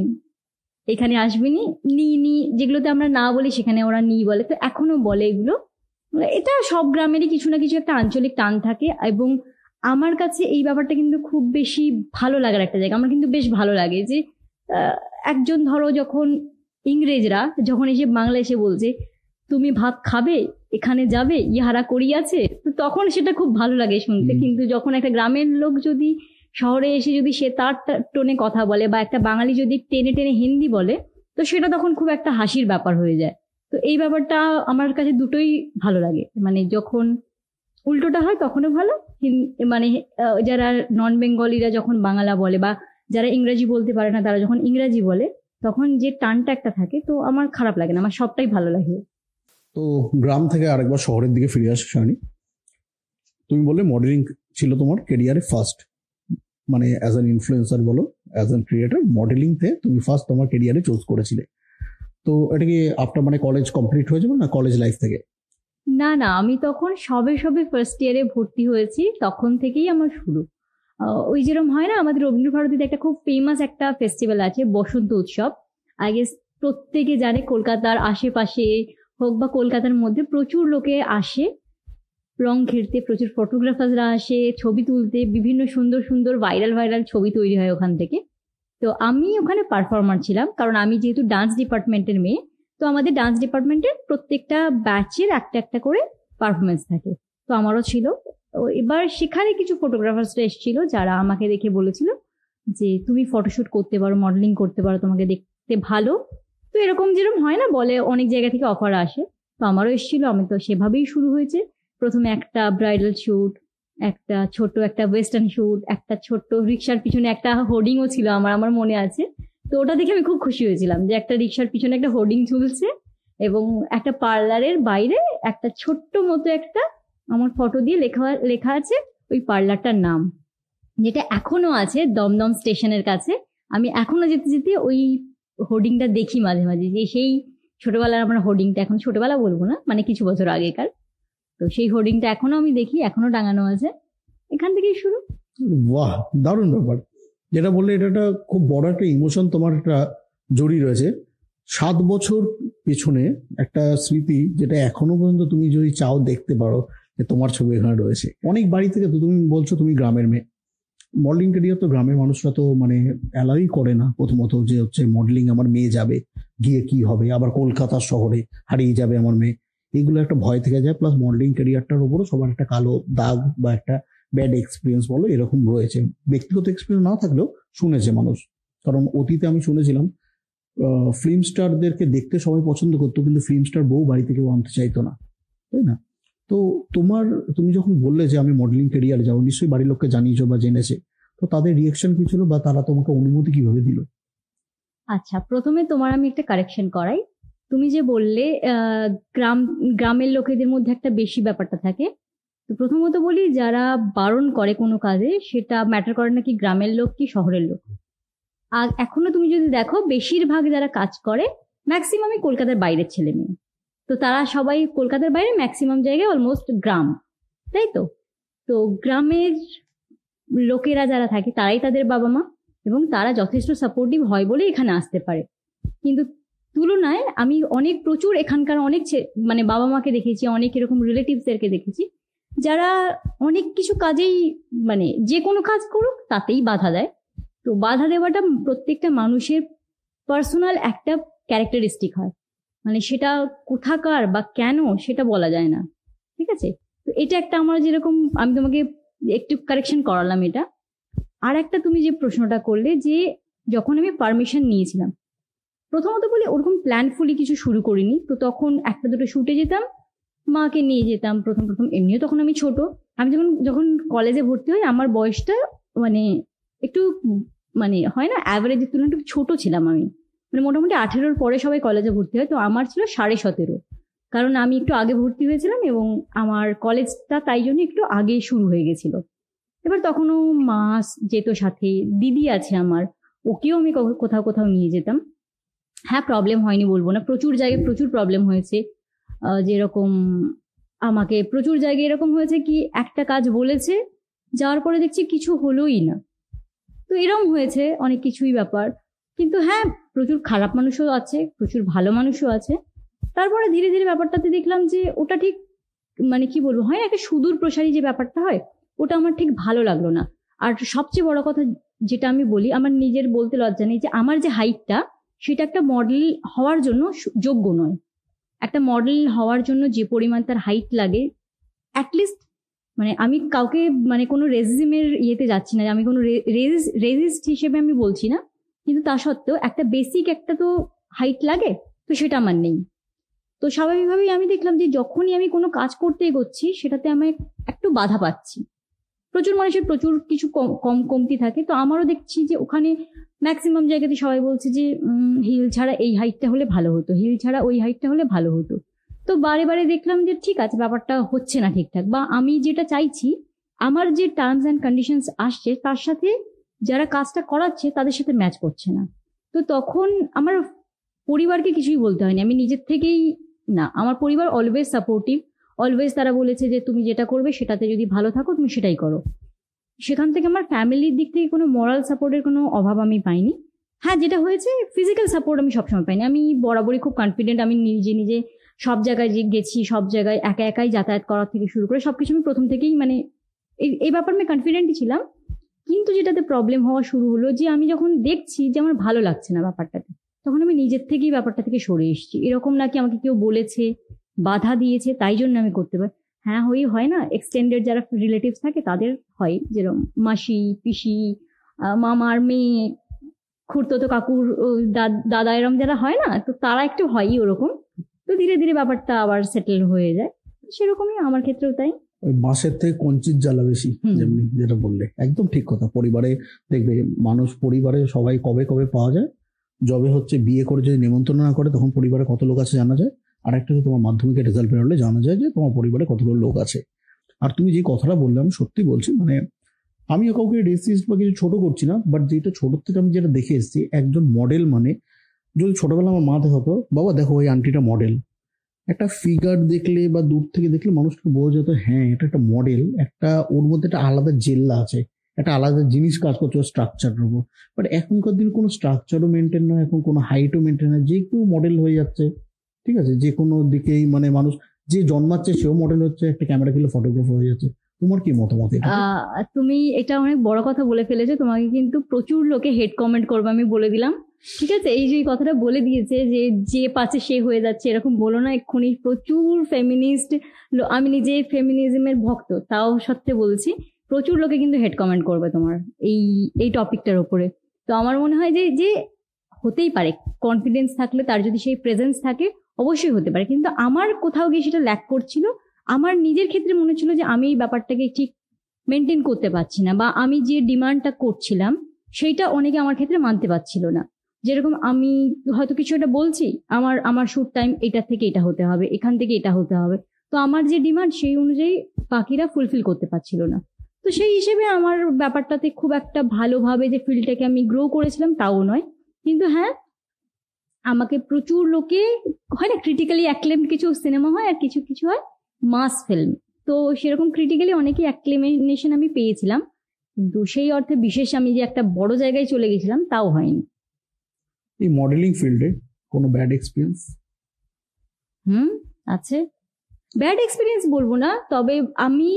Speaker 1: এখানে আসবি নি? নি নি। যেগুলোতে আমরা না বলি সেখানে ওরা নি বলে। তো এখনও বলে এগুলো। এটা সব গ্রামেরই কিছু না কিছু একটা আঞ্চলিক টান থাকে এবং আমার কাছে এই ব্যাপারটা কিন্তু খুব বেশি ভালো লাগার একটা জায়গা। আমার কিন্তু বেশ ভালো লাগে যে একজন ধরো যখন ইংরেজরা যখন এসে বাংলা এসে বলছে তুমি ভাত খাবে? এখানে যাবে? ইহারা করিয়াছে? তো তখন সেটা খুব ভালো লাগে শুনতে। কিন্তু যখন একটা গ্রামের লোক যদি শহরে এসে যদি সে তার টোনে কথা বলে বা একটা বাঙালি যদি টেনে টেনে হিন্দি বলে তো সেটা তখন খুব একটা হাসির ব্যাপার হয়ে যায়। তো এই ব্যাপারটা আমার কাছে দুটোই ভালো লাগে। মানে যখন উল্টোটা হয় তখনও ভালো। মানে যারা নন বেঙ্গলিরা যখন বাংলা বলে বা যারা ইংরাজি বলতে পারে না তারা যখন ইংরাজি বলে তখন যে টানটা একটা থাকে তো আমার খারাপ লাগে না আমার সবটাই ভালো লাগে।
Speaker 2: তো গ্রাম থেকে আরেকবার শহরের দিকে ফিরে আসি শানি তুমি বললে মডেলিং ছিল তোমার কেরিয়ারে ফার্স্ট মানে অ্যাজ অ্যান ইনফ্লুয়েন্সার বলো অ্যাজ অ্যান ক্রিয়েটার মডেলিং তে তুমি ফার্স্ট তোমার কেরিয়ারে চুজ করেছিলে। তো এটা কি আপনার মানে কলেজ কমপ্লিট হয়ে যাবে না কলেজ লাইফ থেকে?
Speaker 1: না না আমি তখন সবে সবে ফার্স্ট ইয়ারে ভর্তি হয়েছি তখন থেকেই আমার শুরু। ওই যেরকম হয় না, আমাদের রবীন্দ্র একটা খুব ফেমাস একটা ফেস্টিভ্যাল আছে, বসন্ত উৎসব। আগে প্রত্যেকে জানে কলকাতার আশেপাশে হোক বা কলকাতার মধ্যে প্রচুর লোকে আসে। রং খেলতে প্রচুর ফটোগ্রাফাররা আসে, ছবি তুলতে, বিভিন্ন সুন্দর সুন্দর ভাইরাল ভাইরাল ছবি তৈরি হয় ওখান থেকে। তো আমি ওখানে পারফর্মার ছিলাম, কারণ আমি যেহেতু ডান্স ডিপার্টমেন্টের মেয়ে, তো আমাদের ডান্স ডিপার্টমেন্টের প্রত্যেকটা ব্যাচের একটা একটা করে পারফরমেন্স থাকে। তো আমারও ছিল। এবার সেখানে কিছু ফটোগ্রাফার্সরা এসেছিল যারা আমাকে দেখে বলেছিল যে, তুমি ফটোশুট করতে পারো মডেলিং করতে পারো, তোমাকে দেখতে ভালো। তো এরকম যেরকম হয় না, বলে অনেক জায়গা থেকে অফার আসে। তো আমারও এসেছিল, আমি তো সেভাবেই শুরু হয়েছে। প্রথমে একটা ব্রাইডাল শ্যুট একটা ছোট একটা ওয়েস্টার্ন শ্যুট একটা ছোট্ট রিক্সার পিছনে একটা হোর্ডিংও ছিল আমার আমার মনে আছে। তো ওটা দেখে আমি খুব খুশি হয়েছিলাম যে একটা রিক্সার পিছনে একটা হোর্ডিং ঝুলছে এবং একটা পার্লারের বাইরে একটা ছোট্ট মতো একটা আমার ফটো দিয়ে লেখা লেখা আছে ওই পার্লারটার নাম, যেটা এখনও আছে দমদম স্টেশনের কাছে। আমি এখনও যেতে যেতে ওই হোর্ডিংটা দেখি মাঝে মাঝে, যে সেই ছোটবেলার আমার হোর্ডিংটা, এখন ছোটবেলা বলব না মানে কিছু বছর আগেকার। তো সেই হোর্ডিংটা এখনও আমি দেখি, এখনও টাঙানো আছে। এখান থেকেই শুরু।
Speaker 2: বাহ, দারুণ ব্যাপার। যেটা বললে, এটা একটা খুব বড় একটা ইমোশন তোমার একটা জড়িয়ে রয়েছে। সাত বছর পেছনে একটা স্মৃতি, যেটা এখনও পর্যন্ত তুমি যদি চাও দেখতে পারো যে তোমার ছবি এখানে রয়েছে। অনেক বাড়ি থেকে তো তুমি বলছো তুমি গ্রামের মেয়ে। মডেলিং ক্যারিয়ার তো গ্রামের মানুষরা তো মানে অ্যালাউই করে না। প্রথমত যে হচ্ছে মডেলিং আমার মেয়ে যাবে, গিয়ে কি হবে? আবার কলকাতা শহরে হারিয়ে যাবে আমার মেয়ে। এগুলো একটা ভয় থেকে যায়। প্লাস মডেলিং ক্যারিয়ারটার উপরও সবার একটা কালো দাগ বা একটা ব্যাড এক্সপিরিয়েন্স বলো, এরকম রয়েছে। ব্যক্তিগত এক্সপিরিয়েন্স না থাকলেও শুনেছে মানুষ। কারণ অতীতে আমি শুনেছিলাম ফিল্ম স্টারদেরকে দেখতে সবাই পছন্দ করতো, কিন্তু ফিল্ম স্টার বউ বাড়ি থেকে আনতে চাইতো না। তাই না? তো তোমার, তুমি যখন বললে যে আমি মডেলিং ক্যারিয়ার যাব, নিশ্চয়ই বাড়ির লোককে জানিয়েছো বা জেনেছে, তো তাদের রিয়েকশন কি ছিল বা তারা তোমাকে অনুমতি কীভাবে দিল?
Speaker 1: আচ্ছা প্রথমে তোমার আমি একটা কারেকশন করাই। তুমি যে বললে গ্রাম, গ্রামের লোকেদের মধ্যে একটা বেশি ব্যাপারটা থাকে, তো প্রথমত বলি যারা বারণ করে কোনো কাজে, সেটা ম্যাটার করে নাকি গ্রামের লোক কি শহরের লোক? আর এখনও তুমি যদি দেখো, বেশিরভাগ যারা কাজ করে ম্যাক্সিমামই কলকাতার বাইরের ছেলে মেয়ে তো তারা সবাই কলকাতার বাইরে ম্যাক্সিমাম জায়গায় অলমোস্ট গ্রাম, তাই তো? তো গ্রামের লোকেরা যারা থাকে, তারাই তাদের বাবা মা এবং তারা যথেষ্ট সাপোর্টিভ হয় বলে এখানে আসতে পারে। কিন্তু তুলনায় আমি অনেক প্রচুর এখানকার অনেক মানে বাবা মাকে দেখেছি, অনেক এরকম রিলেটিভসদেরকে দেখেছি, যারা অনেক কিছু কাজেই মানে যে কোনো কাজ করুক তাতেই বাধা দেয়। তো বাধা দেওয়াটা প্রত্যেকটা মানুষের পার্সোনাল একটা ক্যারেক্টারিস্টিক হয়। মানে সেটা কোথাকার বা কেন সেটা বলা যায় না, ঠিক আছে? তো এটা একটা আমার যেরকম, আমি তোমাকে একটু কারেকশন করালাম এটা। আর একটা তুমি যে প্রশ্নটা করলে যে যখন আমি পারমিশন নিয়েছিলাম, প্রথমত বলি ওরকম প্ল্যানফুলি কিছু শুরু করিনি, তো তখন একটা দুটো শুটে যেতাম, মাকে নিয়ে যেতাম প্রথম প্রথম, এমনিও তখন আমি ছোট। আমি যখন যখন কলেজে ভর্তি হই, আমার বয়সটা মানে একটু মানে হয় না অ্যাভারেজের তুলনায় একটু ছোট ছিলাম আমি। মানে মোটামুটি আঠেরোর পরে সবাই কলেজে ভর্তি হয়, তো আমার ছিল সাড়ে সতেরো। কারণ আমি একটু আগে ভর্তি হয়েছিলাম এবং আমার কলেজটা তাই জন্য একটু আগে শুরু হয়ে গেছিল। এবার তখনও মাস যেত সাথে, দিদি আছে আমার, ওকেও আমি কোথাও কোথাও নিয়ে যেতাম। হ্যাঁ প্রবলেম হয়নি বলব না, প্রচুর জায়গায় প্রচুর প্রবলেম হয়েছে। যেরকম আমাকে প্রচুর জায়গায় এরকম হয়েছে কি, একটা কাজ বলেছে, যাওয়ার পরে দেখছি কিছু হলোই না। তো এরকম হয়েছে অনেক কিছুই ব্যাপার। কিন্তু হ্যাঁ প্রচুর খারাপ মানুষও আছে, প্রচুর ভালো মানুষও আছে। তারপরে ধীরে ধীরে ব্যাপারটাতে দেখলাম যে ওটা ঠিক মানে কি বলব, হয় না একটা সুদূর প্রসারী যে ব্যাপারটা হয়, ওটা আমার ঠিক ভালো লাগল না। আর সবচেয়ে বড় কথা যেটা আমি বলি, আমার নিজের বলতে লজ্জা নেই যে আমার যে হাইটটা, সেটা একটা মডেল হওয়ার জন্য যোগ্য নয়। একটা মডেল হওয়ার জন্য যে পরিমাণ তার হাইট লাগে অ্যাটলিস্ট মানে আমি কাউকে মানে কোনো রেজিমের ইয়েতে যাচ্ছি না, আমি কোনো রেজিস্ট হিসেবে আমি বলছি না। কিন্তু তা সত্ত্বেও একটা বেসিক একটা তো হাইট লাগে, তো সেটা আমার নেই। তো স্বাভাবিকভাবেই আমি দেখলাম যে যখনই আমি কোনো কাজ করতে এগোচ্ছি, সেটাতে আমি একটু বাধা পাচ্ছি। প্রচুর মানুষের প্রচুর কিছু কম কম কমতি থাকে, তো আমারও দেখছি যে ওখানে ম্যাক্সিমাম জায়গাতে সবাই বলছে যে হিল ছাড়া এই হাইটটা হলে ভালো হতো হিল ছাড়া ওই হাইটটা হলে ভালো হতো। তো বারে বারে দেখলাম যে ঠিক আছে, ব্যাপারটা হচ্ছে না ঠিকঠাক, বা আমি যেটা চাইছি, আমার যে টার্মস অ্যান্ড কন্ডিশনস আসছে, তার সাথে যারা কাজটা করাচ্ছে তাদের সাথে ম্যাচ করছে না। তো তখন আমার পরিবারকে কিছুই বলতে হয়নি। আমি নিজের থেকেই না, আমার পরিবার অলওয়েজ সাপোর্টিভ অলওয়েজ তারা বলেছে যে তুমি যেটা করবে সেটাতে যদি ভালো থাকো তুমি সেটাই করো। সেখান থেকে আমার ফ্যামিলির দিক থেকে কোনো মরাল সাপোর্টের কোনো অভাব আমি পাইনি। হ্যাঁ যেটা হয়েছে ফিজিক্যাল সাপোর্ট আমি সবসময় পাইনি। আমি বরাবরই খুব কনফিডেন্ট আমি নিজে নিজে সব জায়গায় যে গেছি, সব জায়গায় একা একাই যাতায়াত করার থেকে শুরু করে সবকিছু আমি প্রথম থেকেই মানে এই ব্যাপারে আমি কনফিডেন্টই ছিলাম। কিন্তু যেটাতে প্রবলেম হওয়া শুরু হলো যে আমি যখন দেখছি যে আমার ভালো লাগছে না ব্যাপারটাতে তখন আমি নিজের থেকেই ব্যাপারটা থেকে সরে এসেছি। এরকম নাকি আমাকে কেউ বলেছে বাধা দিয়েছে তাই জন্য আমি করতে পারি। হ্যাঁ হই হয় না? এক্সটেন্ডেড যারা রিলেটিভস থাকে তাদের হয় যেরকম মাসি পিসি মামার মেয়ে খুড়তো কাকুর ও, দাদা এরম যারা হয় না তো তারা একটু হয়ই ওরকম। তো ধীরে ধীরে ব্যাপারটা আবার সেটেল হয়ে যায়। সেরকমই আমার ক্ষেত্রেও তাই।
Speaker 2: ওই বাঁশের থেকে কঞ্চিত জ্বালা বেশি যেমনি যেটা বললে। একদম ঠিক কথা। পরিবারে দেখবে মানুষ পরিবারে সবাই কবে কবে পাওয়া যায়? যবে হচ্ছে বিয়ে করে যদি নিমন্ত্রণ না করে তখন পরিবারে কত লোক আছে জানা যায়? আর একটা তোমার মাধ্যমিকের রেজাল্ট বেরোলে জানা যায় যে তোমার পরিবারে কতগুলো লোক আছে। আর তুমি যে কথাটা বললে আমি সত্যি বলছি মানে আমিও কাউকে রেসিস্ট বা কিছু ছোট করছি না বাট যেটা ছোট থেকে আমি যেটা দেখে এসেছি একজন মডেল মানে যদি ছোটবেলা আমার মা হতো বাবা দেখো ওই আন্টিটা মডেল একটা ফিগার দেখলে বা দূর থেকে দেখলে মানুষকে বোঝা যেত হ্যাঁ এটা একটা মডেল একটা ওর মধ্যে একটা আলাদা জেল্লা আছে, একটা আলাদা জিনিস কাজ করছে স্ট্রাকচারের উপর। বাট এখনকার দিনে কোনো স্ট্রাকচারও মেনটেন নয়, এখন কোনো হাইটও মেনটেন নয়, যে কেউ মডেল হয়ে যাচ্ছে, ঠিক আছে? যে কোনো দিকেই মানে মানুষ, যে জন্মাচ্ছে সেও মডেল হচ্ছে, একটা ক্যামেরা কিলো ফটোগ্রাফার হয়ে যাচ্ছে। তোমার কি মতামত
Speaker 1: তুমি এটা অনেক বড় কথা বলে ফেলেছো, তোমাকে কিন্তু প্রচুর লোকে হেড কমেন্ট করবে, আমি বলে দিলাম। ঠিক আছে? এই যে কথাটা বলে দিয়েছে যে যে পাচ্ছে সে হয়ে যাচ্ছে, এরকম বলো না, এক্ষুনি প্রচুর ফেমিনিস্ট আমি নিজে ফেমিনিজমের ভক্ত, তাও সত্ত্বে বলছি, প্রচুর লোকে কিন্তু হেড কমেন্ট করবে তোমার এই এই টপিকটার উপরে। তো আমার মনে হয় যে যে হতেই পারে কনফিডেন্স থাকলে তার যদি সেই প্রেজেন্স থাকে, অবশ্যই হতে পারে। কিন্তু আমার কোথাও গিয়ে সেটা ল্যাক করছিল আমার নিজের ক্ষেত্রে মনে হচ্ছিল যে আমি এই ব্যাপারটাকে ঠিক মেনটেন করতে পারছি না বা আমি যে ডিমান্ডটা করছিলাম, সেইটা অনেকে আমার ক্ষেত্রে মানতে পারছিল না। যেরকম আমি হয়তো কিছু একটা বলছি, আমার আমার শুট টাইম এটা থেকে এটা হতে হবে, এখান থেকে এটা হতে হবে। তো আমার যে ডিমান্ড সেই অনুযায়ী পাখিরা ফুলফিল করতে পারছিল না। তো সেই হিসেবে আমার ব্যাপারটাতে খুব একটা ভালোভাবে যে ফিল্ডটাকে আমি গ্রো করেছিলাম, তাও নয়। কিন্তু হ্যাঁ আমাকে প্রচুর লোকে, হয় না ক্রিটিক্যালি অ্যাক্লেম কিছু সিনেমা হয় আর কিছু কিছু হয় মাস ফিল্ম। তো সেরকম ক্রিটিক্যালি অনেকই অ্যাক্লেমেশন আমি পেয়েছিলাম। কিন্তু সেই অর্থে বিশেষ আমি যে একটা বড় জায়গায় চলে গেছিলাম তাও হয়নি।
Speaker 2: এই মডেলিং ফিল্ডে কোনো ব্যাড এক্সপিরিয়েন্স
Speaker 1: হুম আছে। ব্যাড এক্সপিরিয়েন্স বলব না তবে আমি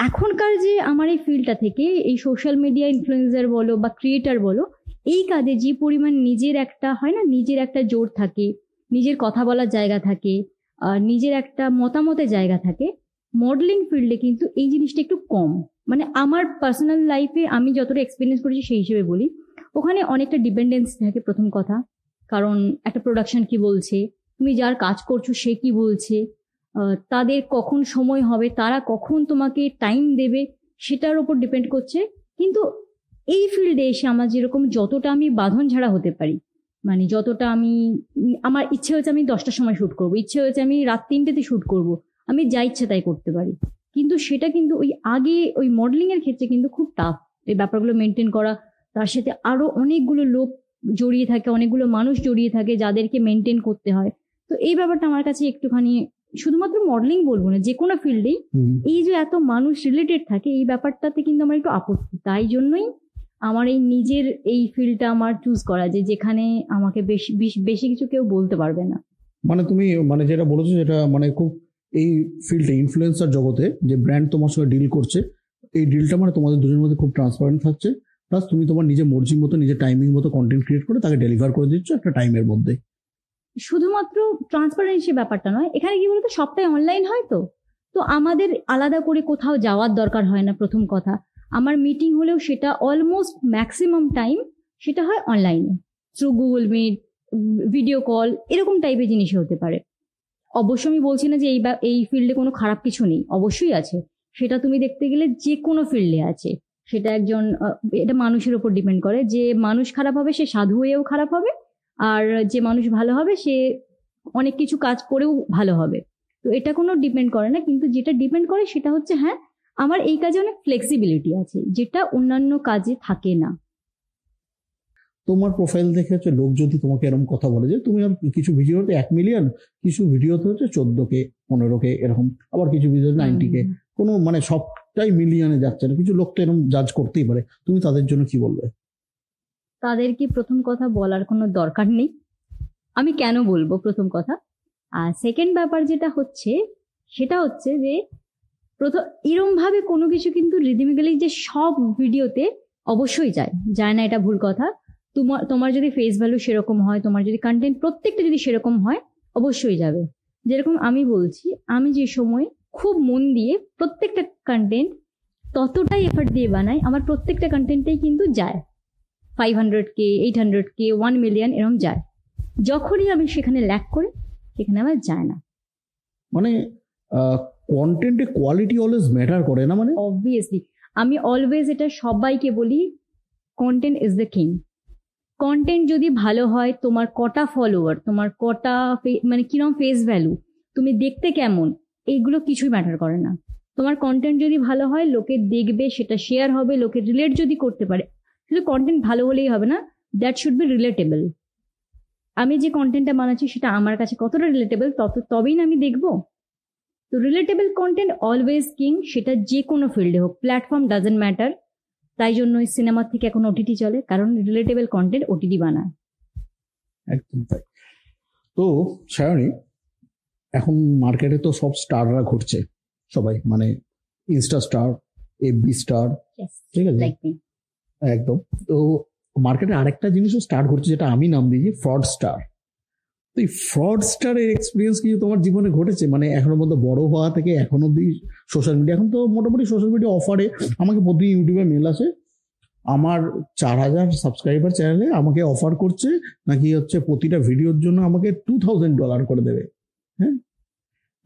Speaker 1: এখনকার যে আমার এই ফিল্ডটা থেকে এই সোশ্যাল মিডিয়া ইনফ্লুয়েন্সার বলো বা ক্রিয়েটার বলো এই কাজে যে পরিমাণ নিজের একটা হয় না নিজের একটা জোর থাকে নিজের কথা বলার জায়গা থাকে নিজের একটা মতামতের জায়গা থাকে। মডেলিং ফিল্ডে কিন্তু এই জিনিসটা একটু কম। মানে আমার পার্সোনাল লাইফে আমি যতটা এক্সপিরিয়েন্স করেছি সেই হিসেবে বলি। ওখানে অনেকটা ডিপেন্ডেন্সি থাকে প্রথম কথা। কারণ একটা প্রোডাকশন কি বলছে? তুমি যার কাজ করছ সে কি বলছে? তাদের কখন সময় হবে? তারা কখন তোমাকে টাইম দেবে? সেটার উপর ডিপেন্ড করছে। কিন্তু এই ফিল্ডে এসে আমার যেরকম যতটা আমি বাঁধন ছাড়া হতে পারি মানে যতটা আমি আমার ইচ্ছে হয়েছে আমি দশটার সময় শ্যুট করব। ইচ্ছে হয়েছে আমি রাত তিনটেতে শ্যুট করব। আমি যা ইচ্ছে তাই করতে পারি। কিন্তু সেটা কিন্তু ওই আগে ওই মডেলিং এর ক্ষেত্রে কিন্তু খুব টাফ এই ব্যাপারগুলো মেনটেন করা তার সাথে আরও অনেকগুলো লোক জড়িয়ে থাকে অনেকগুলো মানুষ জড়িয়ে থাকে যাদেরকে মেনটেন করতে হয়। তো এই ব্যাপারটা আমার কাছে একটুখানি শুধুমাত্র মডেলিং বলব না যে কোনো ফিল্ডেই এই যে এত মানুষ রিলেটেড থাকে এই ব্যাপারটাতে কিন্তু আমার একটু আপত্তি। তাই জন্যই আমার এই নিজের এই ফিল্ডটা আমার চুজ করা যে যেখানে আমাকে বেশি বেশি কিছু কেউ বলতে পারবে না।
Speaker 2: মানে তুমি মানে যেটা বলেছ যেটা মানে খুব এই ফিল্ডে ইনফ্লুয়েন্সার জগতে যে ব্র্যান্ড তোমার সঙ্গে ডিল করছে এই ডিলটা মানে তোমাদের দুজনের মধ্যে খুব ট্রান্সপারেন্ট থাকছে। প্লাস তুমি তোমার নিজের মর্জির মতো নিজের টাইমিং মতো কন্টেন্ট ক্রিয়েট করে তাকে ডেলিভার করে দিচ্ছ একটা টাইমের মধ্যে।
Speaker 1: শুধুমাত্র ট্রান্সপারেন্সি ব্যাপারটা নয় এখানে কি বলতো সবটাই অনলাইন হয় তো? তো আমাদের আলাদা করে কোথাও যাওয়ার দরকার হয় না প্রথম কথা। আমার মিটিং হলেও সেটা অলমোস্ট ম্যাক্সিমাম টাইম সেটা হয় অনলাইনে through Google meet video call এরকম টাইপের জিনিস হতে পারে। অবশ্য আমি বলছি না যে এই এই ফিল্ডে কোনো খারাপ কিছু নেই, অবশ্যই আছে। সেটা তুমি দেখতে গেলে যে কোনো ফিল্ডে আছে। সেটা একজন এটা মানুষের উপর ডিপেন্ড করে। যে মানুষ খারাপ হবে, সে সাধু হয়েও খারাপ হবে। আর যে মানুষ ভালো হবে, সে অনেক কিছু কাজ করেও ভালো হবে। তো এটা কোনো ডিপেন্ড করে না, কিন্তু যেটা ডিপেন্ড করে সেটা হচ্ছে হ্যাঁ আমার এই কাজে অনেক ফ্লেক্সিবিলিটি আছে যেটা অন্যান্য কাজে থাকে না।
Speaker 2: তোমার প্রোফাইল দেখে হচ্ছে লোক যদি তোমাকে এরকম কথা বলে যে তুমি কিছু ভিডিওতে এক মিলিয়ন কিছু ভিডিওতে হচ্ছে চোদ্দ কে পনেরো কে এরকম আবার কিছু ভিডিও নাইনটি কে কোনো মানে সবটাই মিলিয়নে যাচ্ছে না কিছু লোক তো এরকম জাজ করতেই পারে তুমি তাদের জন্য কি বলবে?
Speaker 1: তাদেরকে প্রথম কথা বলার কোনো দরকার নেই। আমি কেন বলব প্রথম কথা? আর সেকেন্ড ব্যাপার যেটা হচ্ছে সেটা হচ্ছে যে প্রথম এরম ভাবে কোনো কিছু কিন্তু রিদিমিক্যালি যে সব ভিডিওতে অবশ্যই যায়। যায় না এটা ভুল কথা। তোমার তোমার যদি ফেস ভ্যালু সেরকম হয়, তোমার যদি কন্টেন্ট প্রত্যেকটা যদি সেরকম হয়, অবশ্যই যাবে। যেরকম আমি বলছি, আমি যে সময় খুব মন দিয়ে প্রত্যেকটা কন্টেন্ট ততটাই এফার্ট দিয়ে বানাই, আমার প্রত্যেকটা কন্টেন্টেই কিন্তু যায়। Five hundred K eight hundred K one million এরম যায়। যখনই আমি সেখানে ল্যাক করি, সেখানে আমার যায় না।
Speaker 2: মানে কন্টেন্টে কোয়ালিটি অলওয়েজ ম্যাটার করে, না মানে?
Speaker 1: অবভিয়াসলি আমি অলওয়েজ এটা সবাইকে বলি content is the king content যদি ভালো হয়, তোমার কটা ফলোয়ার তোমার কটা মানে কিরম ফেস ভ্যালু তুমি দেখতে কেমন, এইগুলো কিছুই ম্যাটার করে না। তোমার কন্টেন্ট যদি ভালো হয়, লোকে দেখবে, সেটা শেয়ার হবে, লোকে রিলেট যদি করতে পারে, শুধু কন্টেন্ট ভালো হলেই হবে না দ্যাট শুড বি রিলেটেবল আমি যে কন্টেন্টটা বানাচ্ছি, সেটা আমার কাছে কতটা রিলেটেবল তত, তবেই না আমি দেখব। তো রিলেটেবল কন্টেন্ট অলওয়েজ কিং সেটা যে কোনো ফিল্ডে হোক প্ল্যাটফর্ম ডাজেন্ট ম্যাটার তাই জন্যই সিনেমার থেকে এখন ওটিটি চলে কারণ রিলেটেবল কন্টেন্ট ওটিটি বানায়।
Speaker 2: একদম তাই। তো সায়নী এখন মার্কেটে তো সব স্টাররা ঘুরছে সবাই মানে ইনস্টা স্টার এফবি স্টার ঠিক আছে? একদম। তো মার্কেটে আরেকটা জিনিসও স্টার্ট করছে যেটা আমি নাম দিয়েছি ফ্রড স্টার তো এই ফ্রড স্টারের এক্সপিরিয়েন্স কি তোমার জীবনে ঘটেছে। মানে এখনও পর্যন্ত বড় হওয়া থেকে এখন অব্দি সোশ্যাল মিডিয়া এখন তো মোটামুটি সোশ্যাল মিডিয়া অফারে আমাকে প্রতিদিন ইউটিউবে মেল আসে। আমার চার হাজার সাবস্ক্রাইবার চ্যানেলে আমাকে অফার করছে, নাকি হচ্ছে প্রতিটা ভিডিওর জন্য আমাকে টু থাউজেন্ড ডলার করে দেবে। হ্যাঁ?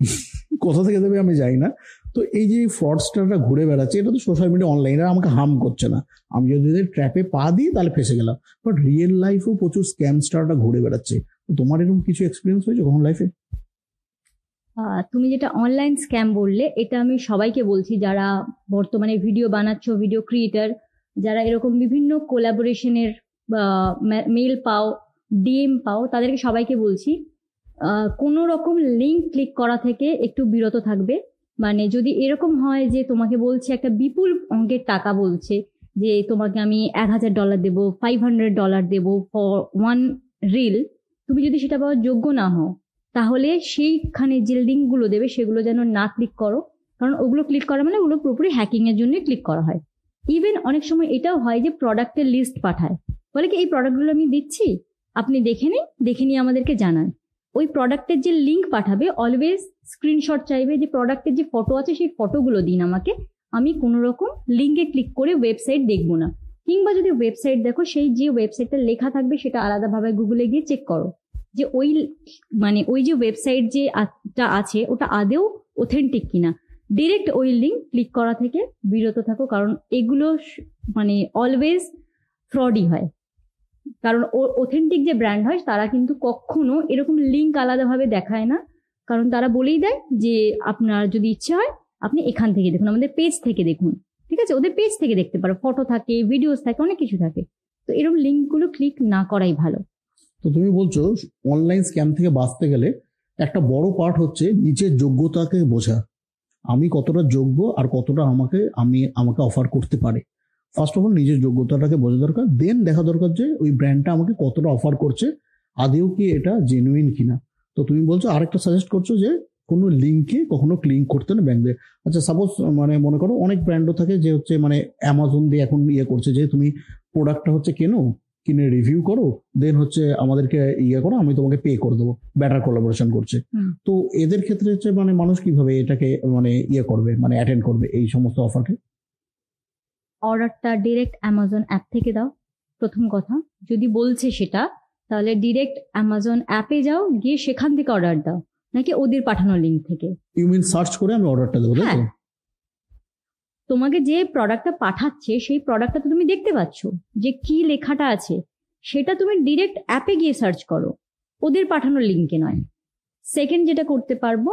Speaker 2: কোথা থেকে দেবে আমি যাই না। তো এই যে ফ্রডস্টাররা ঘুরে বেড়াচ্ছে, এটা তো সোশ্যাল মিডিয়া অনলাইনে আমাকে হার্ম করছে না। আমি যদি ট্র্যাপে পা দিই, তাহলে ফেসে গেলাম। বাট রিয়েল লাইফেও প্রচুর স্ক্যাম স্টাররা ঘুরে বেড়াচ্ছে। তোমার এরকম কিছু এক্সপিরিয়েন্স হয়েছে কখন লাইফে
Speaker 1: তুমি যেটা অনলাইন স্ক্যাম বললে, এটা আমি সবাইকে বলছি যারা বর্তমানে ভিডিও বানাচ্ছ ভিডিও ক্রিয়েটার যারা এরকম বিভিন্ন কোলাবোরেশনের মেল পাও ডিএম পাও, তাদেরকে সবাইকে বলছি কোনো রকম লিঙ্ক ক্লিক করা থেকে একটু বিরত থাকবে। মানে যদি এরকম হয় যে তোমাকে বলছে একটা বিপুল অঙ্কের টাকা বলছে, যে তোমাকে আমি এক হাজার ডলার দেবো ফাইভ হান্ড্রেড ডলার দেবো ফর ওয়ান রিল তুমি যদি সেটা পাওয়ার যোগ্য না হও, তাহলে সেইখানে যে লিঙ্কগুলো দেবে সেগুলো যেন না ক্লিক করো। কারণ ওগুলো ক্লিক করা মানে ওগুলো পুরোপুরি হ্যাকিং এর জন্য ক্লিক করা হয়। ইভেন অনেক সময় এটাও হয় যে প্রোডাক্টের লিস্ট পাঠায়। বলে কি, এই প্রোডাক্টগুলো আমি দিচ্ছি, আপনি দেখে নিন, দেখে নিয়ে আমাদেরকে জানান। ওই প্রোডাক্টের যে লিঙ্ক পাঠাবে অলওয়েজ স্ক্রিনশট চাইবে যে প্রোডাক্টের যে ফটো আছে, সেই ফটোগুলো দিন আমাকে। আমি কোনো রকম লিঙ্কে ক্লিক করে ওয়েবসাইট দেখব না। কিংবা যদি ওয়েবসাইট দেখো, সেই যে ওয়েবসাইটটা লেখা থাকবে, সেটা আলাদাভাবে গুগলে গিয়ে চেক করো। যে ওই মানে ওই যে ওয়েবসাইট যে আছে, ওটা আদেও অথেন্টিক কিনা। ডিরেক্ট ওই লিঙ্ক ক্লিক করা থেকে বিরত থাকো, কারণ এগুলো মানে অলওয়েজ ফ্রডই হয়। কারণ অথেন্টিক যে ব্র্যান্ড হয়, তারা কিন্তু কখনো এরকম লিঙ্ক আলাদাভাবে দেখায় না। কারণ তারা বলেই দেয় যে আপনার যদি ইচ্ছে হয়, আপনি এখান থেকে দেখুন, আমাদের পেজ থেকে দেখুন। ঠিক আছে? ওদের পেজ থেকে দেখতে পারো। ফটো থাকে ভিডিওস থাকে, অনেক কিছু থাকে। তো এরকম লিঙ্কগুলো ক্লিক না করাই ভালো।
Speaker 2: তো তুমি বলছো অনলাইন স্ক্যাম থেকে বাঁচতে গেলে একটা বড় পার্ট হচ্ছে নিজের যোগ্যতাকে বোঝা। আমি কতটা যোগ্য আর কতটা আমাকে, আমি, আমাকে অফার করতে পারে। ফার্স্ট অফ অল নিজের যোগ্যতাটাকে বোঝা দরকার। দেন দেখা দরকার যে ওই ব্র্যান্ডটা আমাকে কতটা অফার করছে, আদেও কি এটা জেনুইন কিনা। তো তুমি বলছো, আরেকটা সাজেস্ট করছ যে কোনো লিঙ্কে কখনো ক্লিক করতে না ব্যাংক আচ্ছা সাপোজ মানে মনে করো অনেক ব্র্যান্ডও থাকে যে হচ্ছে মানে অ্যামাজন দিয়ে এখন ইয়ে করছে, যে তুমি প্রোডাক্টটা হচ্ছে কেনো কিনে রিভিউ করো দেন হচ্ছে আমাদেরকে ইয়ে করো আমি তোমাকে পে করে দেবো। ব্যাটার কোলাবোরেশন করছে। তো এদের ক্ষেত্রে হচ্ছে মানে মানুষ কীভাবে এটাকে মানে ইয়ে করবে মানে অ্যাটেন্ড করবে এই সমস্ত অফারকে
Speaker 1: অর্ডারটা ডিরেক্ট অ্যামাজন অ্যাপ থেকে দাও প্রথম কথা। যদি বলছে সেটা তাহলে ডিরেক্ট অ্যামাজন অ্যাপে যাও গিয়ে সেখান থেকে অর্ডার দাও। নাকি ওদের পাঠানো লিঙ্ক থেকে?
Speaker 2: ইউ মিন সার্চ করে আমি অর্ডারটা দেবো তাই তো?
Speaker 1: হ্যাঁ। তোমাকে যে প্রোডাক্টটা পাঠাচ্ছে সেই প্রোডাক্টটা তো তুমি দেখতে পাচ্ছ যে কি লেখাটা আছে সেটা তুমি ডিরেক্ট অ্যাপে গিয়ে সার্চ করো। ওদের পাঠানো লিঙ্কে নয়। সেকেন্ড যেটা করতে পারব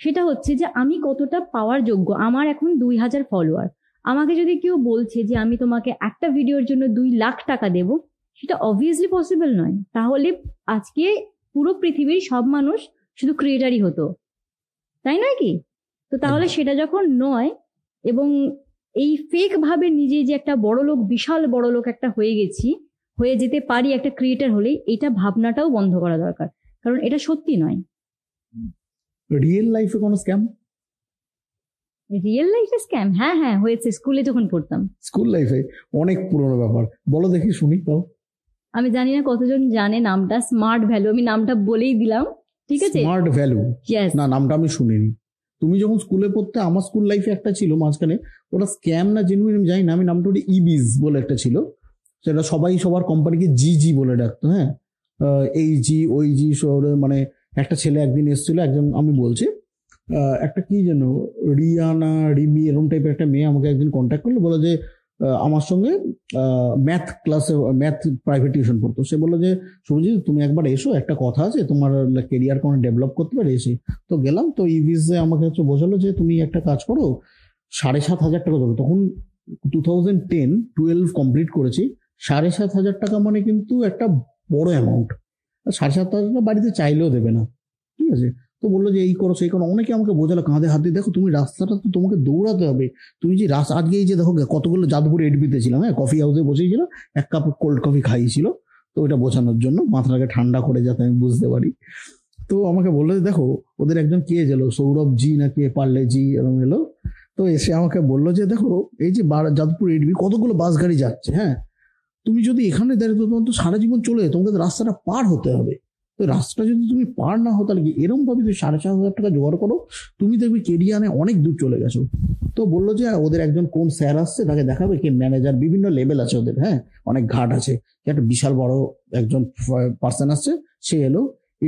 Speaker 1: সেটা হচ্ছে যে আমি কতটা পাওয়ার যোগ্য আমার এখন দুই হাজার ফলোয়ার আমাকে যদি কেউ বলছে যে আমি তোমাকে একটা ভিডিওর জন্য দুই লাখ টাকা দেব সেটা অবভিয়াসলি পসিবল নয়। তাহলে আজকে পুরো পৃথিবীর সব মানুষ শুধু ক্রিয়েটারই হতো। তাই নয় কি? তো তাহলে সেটা যখন নয় এবং এই ফেক ভাবে নিজে যে একটা বড় লোক বিশাল বড় লোক একটা হয়ে গেছি হয়ে যেতে পারি একটা ক্রিয়েটার হলেই এটা ভাবনাটাও বন্ধ করা দরকার। কারণ এটা সত্যি নয়।
Speaker 2: রিয়েল লাইফে কোনো স্ক্যাম
Speaker 1: রিয়েল লাইফে স্ক্যাম হ্যাঁ হ্যাঁ হয়েছে। স্কুলে যখন পড়তাম।
Speaker 2: স্কুল লাইফে অনেক পুরনো ব্যাপার। বলো দেখি শুনি তাও
Speaker 1: আমি জানি না কতজন জানে নামটা। স্মার্ট ভ্যালু আমি নামটা বলেই দিলাম। ঠিক আছে?
Speaker 2: স্মার্ট ভ্যালু না নামটা আমি শুনিনি। তুমি যখন স্কুলে পড়তে, আমার স্কুল লাইফে একটা ছিল মাঝখানে, ওটা স্ক্যাম না জেনুইন আমি জানি না, আমি নামটা ওটা ইবিজ বলে একটা ছিল। সেটা সবাই সবার কোম্পানিকে জি জি বলে ডাকতো হ্যাঁ? এই জি ওই জি মানে একটা ছেলে একদিন এসেছিল, একজন আমি বলছি একটা কি যেন, রিয়ানা, রিমি, এরকম টাইপের একটা মেয়ে আমাকে একদিন কন্ট্যাক্ট করল বলে যে আমার সঙ্গে ম্যাথ ক্লাসে ম্যাথ প্রাইভেট টিউশন পড়তো। সে বলল যে সুরজিৎ তুমি একবার এসো, একটা কথা আছে, তোমার কেরিয়ার কোনো ডেভেলপ করতে পারে? এসে তো গেলাম, তো ইভিজে আমাকে হচ্ছে বোঝালো যে, তুমি একটা কাজ করো, সাড়ে সাত হাজার টাকা দেবো তখন two thousand ten twelve complete করেছি, সাড়ে সাত হাজার টাকা মানে কিন্তু একটা বড় অ্যামাউন্ট সাড়ে সাত হাজার টাকা বাড়িতে চাইলেও দেবে না। ঠিক আছে? তো বলল যে এই করো, সেই করো। অনেকে আমাকে বোঝালো, কাঁধে হাত দিয়ে, দেখো, তুমি রাস্তাটা তো তোমাকে দৌড়াতে হবে। তুমি যে রাস্তা আজকে এই যে দেখো, কতগুলো যাদবপুর এডবিতে ছিলাম হ্যাঁ? কফি হাউসে বসেছিল এক কাপ কোল্ড কফি খাইয়েছিল তো ওইটা বোঝানোর জন্য, মাথাটাকে ঠান্ডা করে যাতে আমি বুঝতে পারি। তো আমাকে বলল যে, দেখো, ওদের একজন কে এলো? সৌরভ জি না কে পার্লে জি? এরকম এলো। তো এসে আমাকে বলল যে, দেখো, এই যে যাদবপুর এডবি কতগুলো বাস গাড়ি যাচ্ছে হ্যাঁ? তুমি যদি এখানে দাঁড়িয়ে তোমার তো সারা জীবন চলে তোমাকে রাস্তাটা পার হতে হবে। তো রাস্তাটা যদি তুমি পার না হো তাহলে এরকম ভাবে তুমি সাড়ে চার হাজার টাকা জোগাড় করো, তুমি দেখবে কেরিয়ানে অনেক দূর চলে গেছো। তো বলল যে, ওদের একজন কোন স্যার আসছে, তাকে দেখাবে কে ম্যানেজার বিভিন্ন লেভেল আছে ওদের হ্যাঁ? অনেক ঘাট আছে। একটা বিশাল বড় একজন পার্সন আসছে, সে এলো।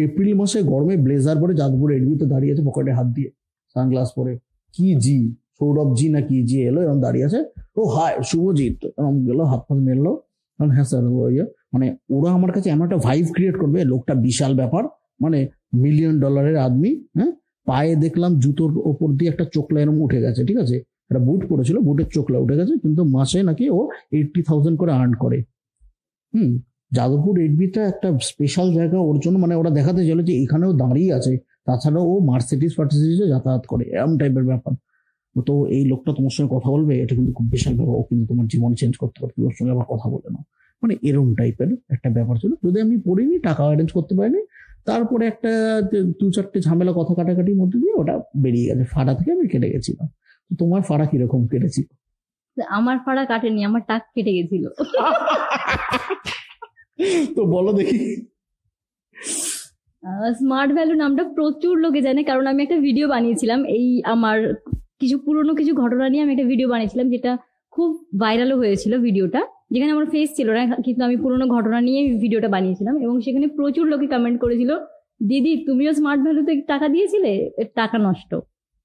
Speaker 2: এপ্রিল মাসে গরমে ব্লেজার পরে যাদপুর এডমিতে দাঁড়িয়ে আছে পকেটে হাত দিয়ে সানগ্লাস পরে। কি জি? সৌরভ জি না কি জি? এলো এরকম দাঁড়িয়ে আছে। ও হায় শুভজিৎ। এরকম গেলো হাত ফাত মেললো হ্যাঁ স্যার ইয়ে। মানে ওরা আমার কাছে এমন একটা ভাইব ক্রিয়েট করবে, লোকটা বিশাল ব্যাপার মানে মিলিয়ন ডলারের আদমি হ্যাঁ? পায়ে দেখলাম জুতোর ওপর দিয়ে একটা চোখলা এরকম উঠে গেছে, ঠিক আছে? একটা বুট পরেছিল বুটের চোখলা উঠে গেছে, কিন্তু মাসে নাকি ও এইটটি থাউজেন্ড করে আর্ন করে। হুম, যাদবপুর এডবিটা একটা স্পেশাল জায়গা ওর জন্য মানে ওরা দেখাতে চলে যে এখানেও দাঁড়িয়ে আছে তাছাড়া ও মার্সিডিস ফার্সিডিসে যাতায়াত করে, এরম টাইপের ব্যাপার। তো এই লোকটা তোমার সঙ্গে কথা বলবে, এটা কিন্তু খুব বিশাল ব্যাপার, ও কিন্তু তোমার জীবন চেঞ্জ করতে পারে তুমি ওর সঙ্গে আবার কথা বলে নাও। মানে এরম টাইপের একটা ব্যাপার ছিল। যদি আমি পড়িনি টাকা অ্যারেঞ্জ করতে পারিনি তারপরে একটা দু চারটে ঝামেলা কথা কাটাকাটির মধ্যে দিয়ে ওটা বেরিয়ে গেছে। ফাড়া থেকে আমি কেটে গেছিলাম। তোমার ফাড়া কীরকম কেটেছিল?
Speaker 1: আমার ফাড়া কাটেনি আমার টাক কেটে গেছিল।
Speaker 2: তো বলো দেখি।
Speaker 1: স্মার্ট ভ্যালু নামটা প্রচুর লোকে জানে কারণ আমি একটা ভিডিও বানিয়েছিলাম। এই আমার কিছু পুরনো কিছু ঘটনা নিয়ে আমি একটা ভিডিও বানিয়েছিলাম যেটা খুব ভাইরালও হয়েছিল ভিডিওটা যেখানে আমার ফেস ছিল না কিন্তু আমি পুরনো ঘটনা নিয়ে ভিডিওটা বানিয়েছিলাম এবং সেখানে প্রচুর লোকে কমেন্ট করেছিল, দিদি, তুমিও স্মার্ট ভ্যালুতে টাকা দিয়েছিলে? টাকা নষ্ট।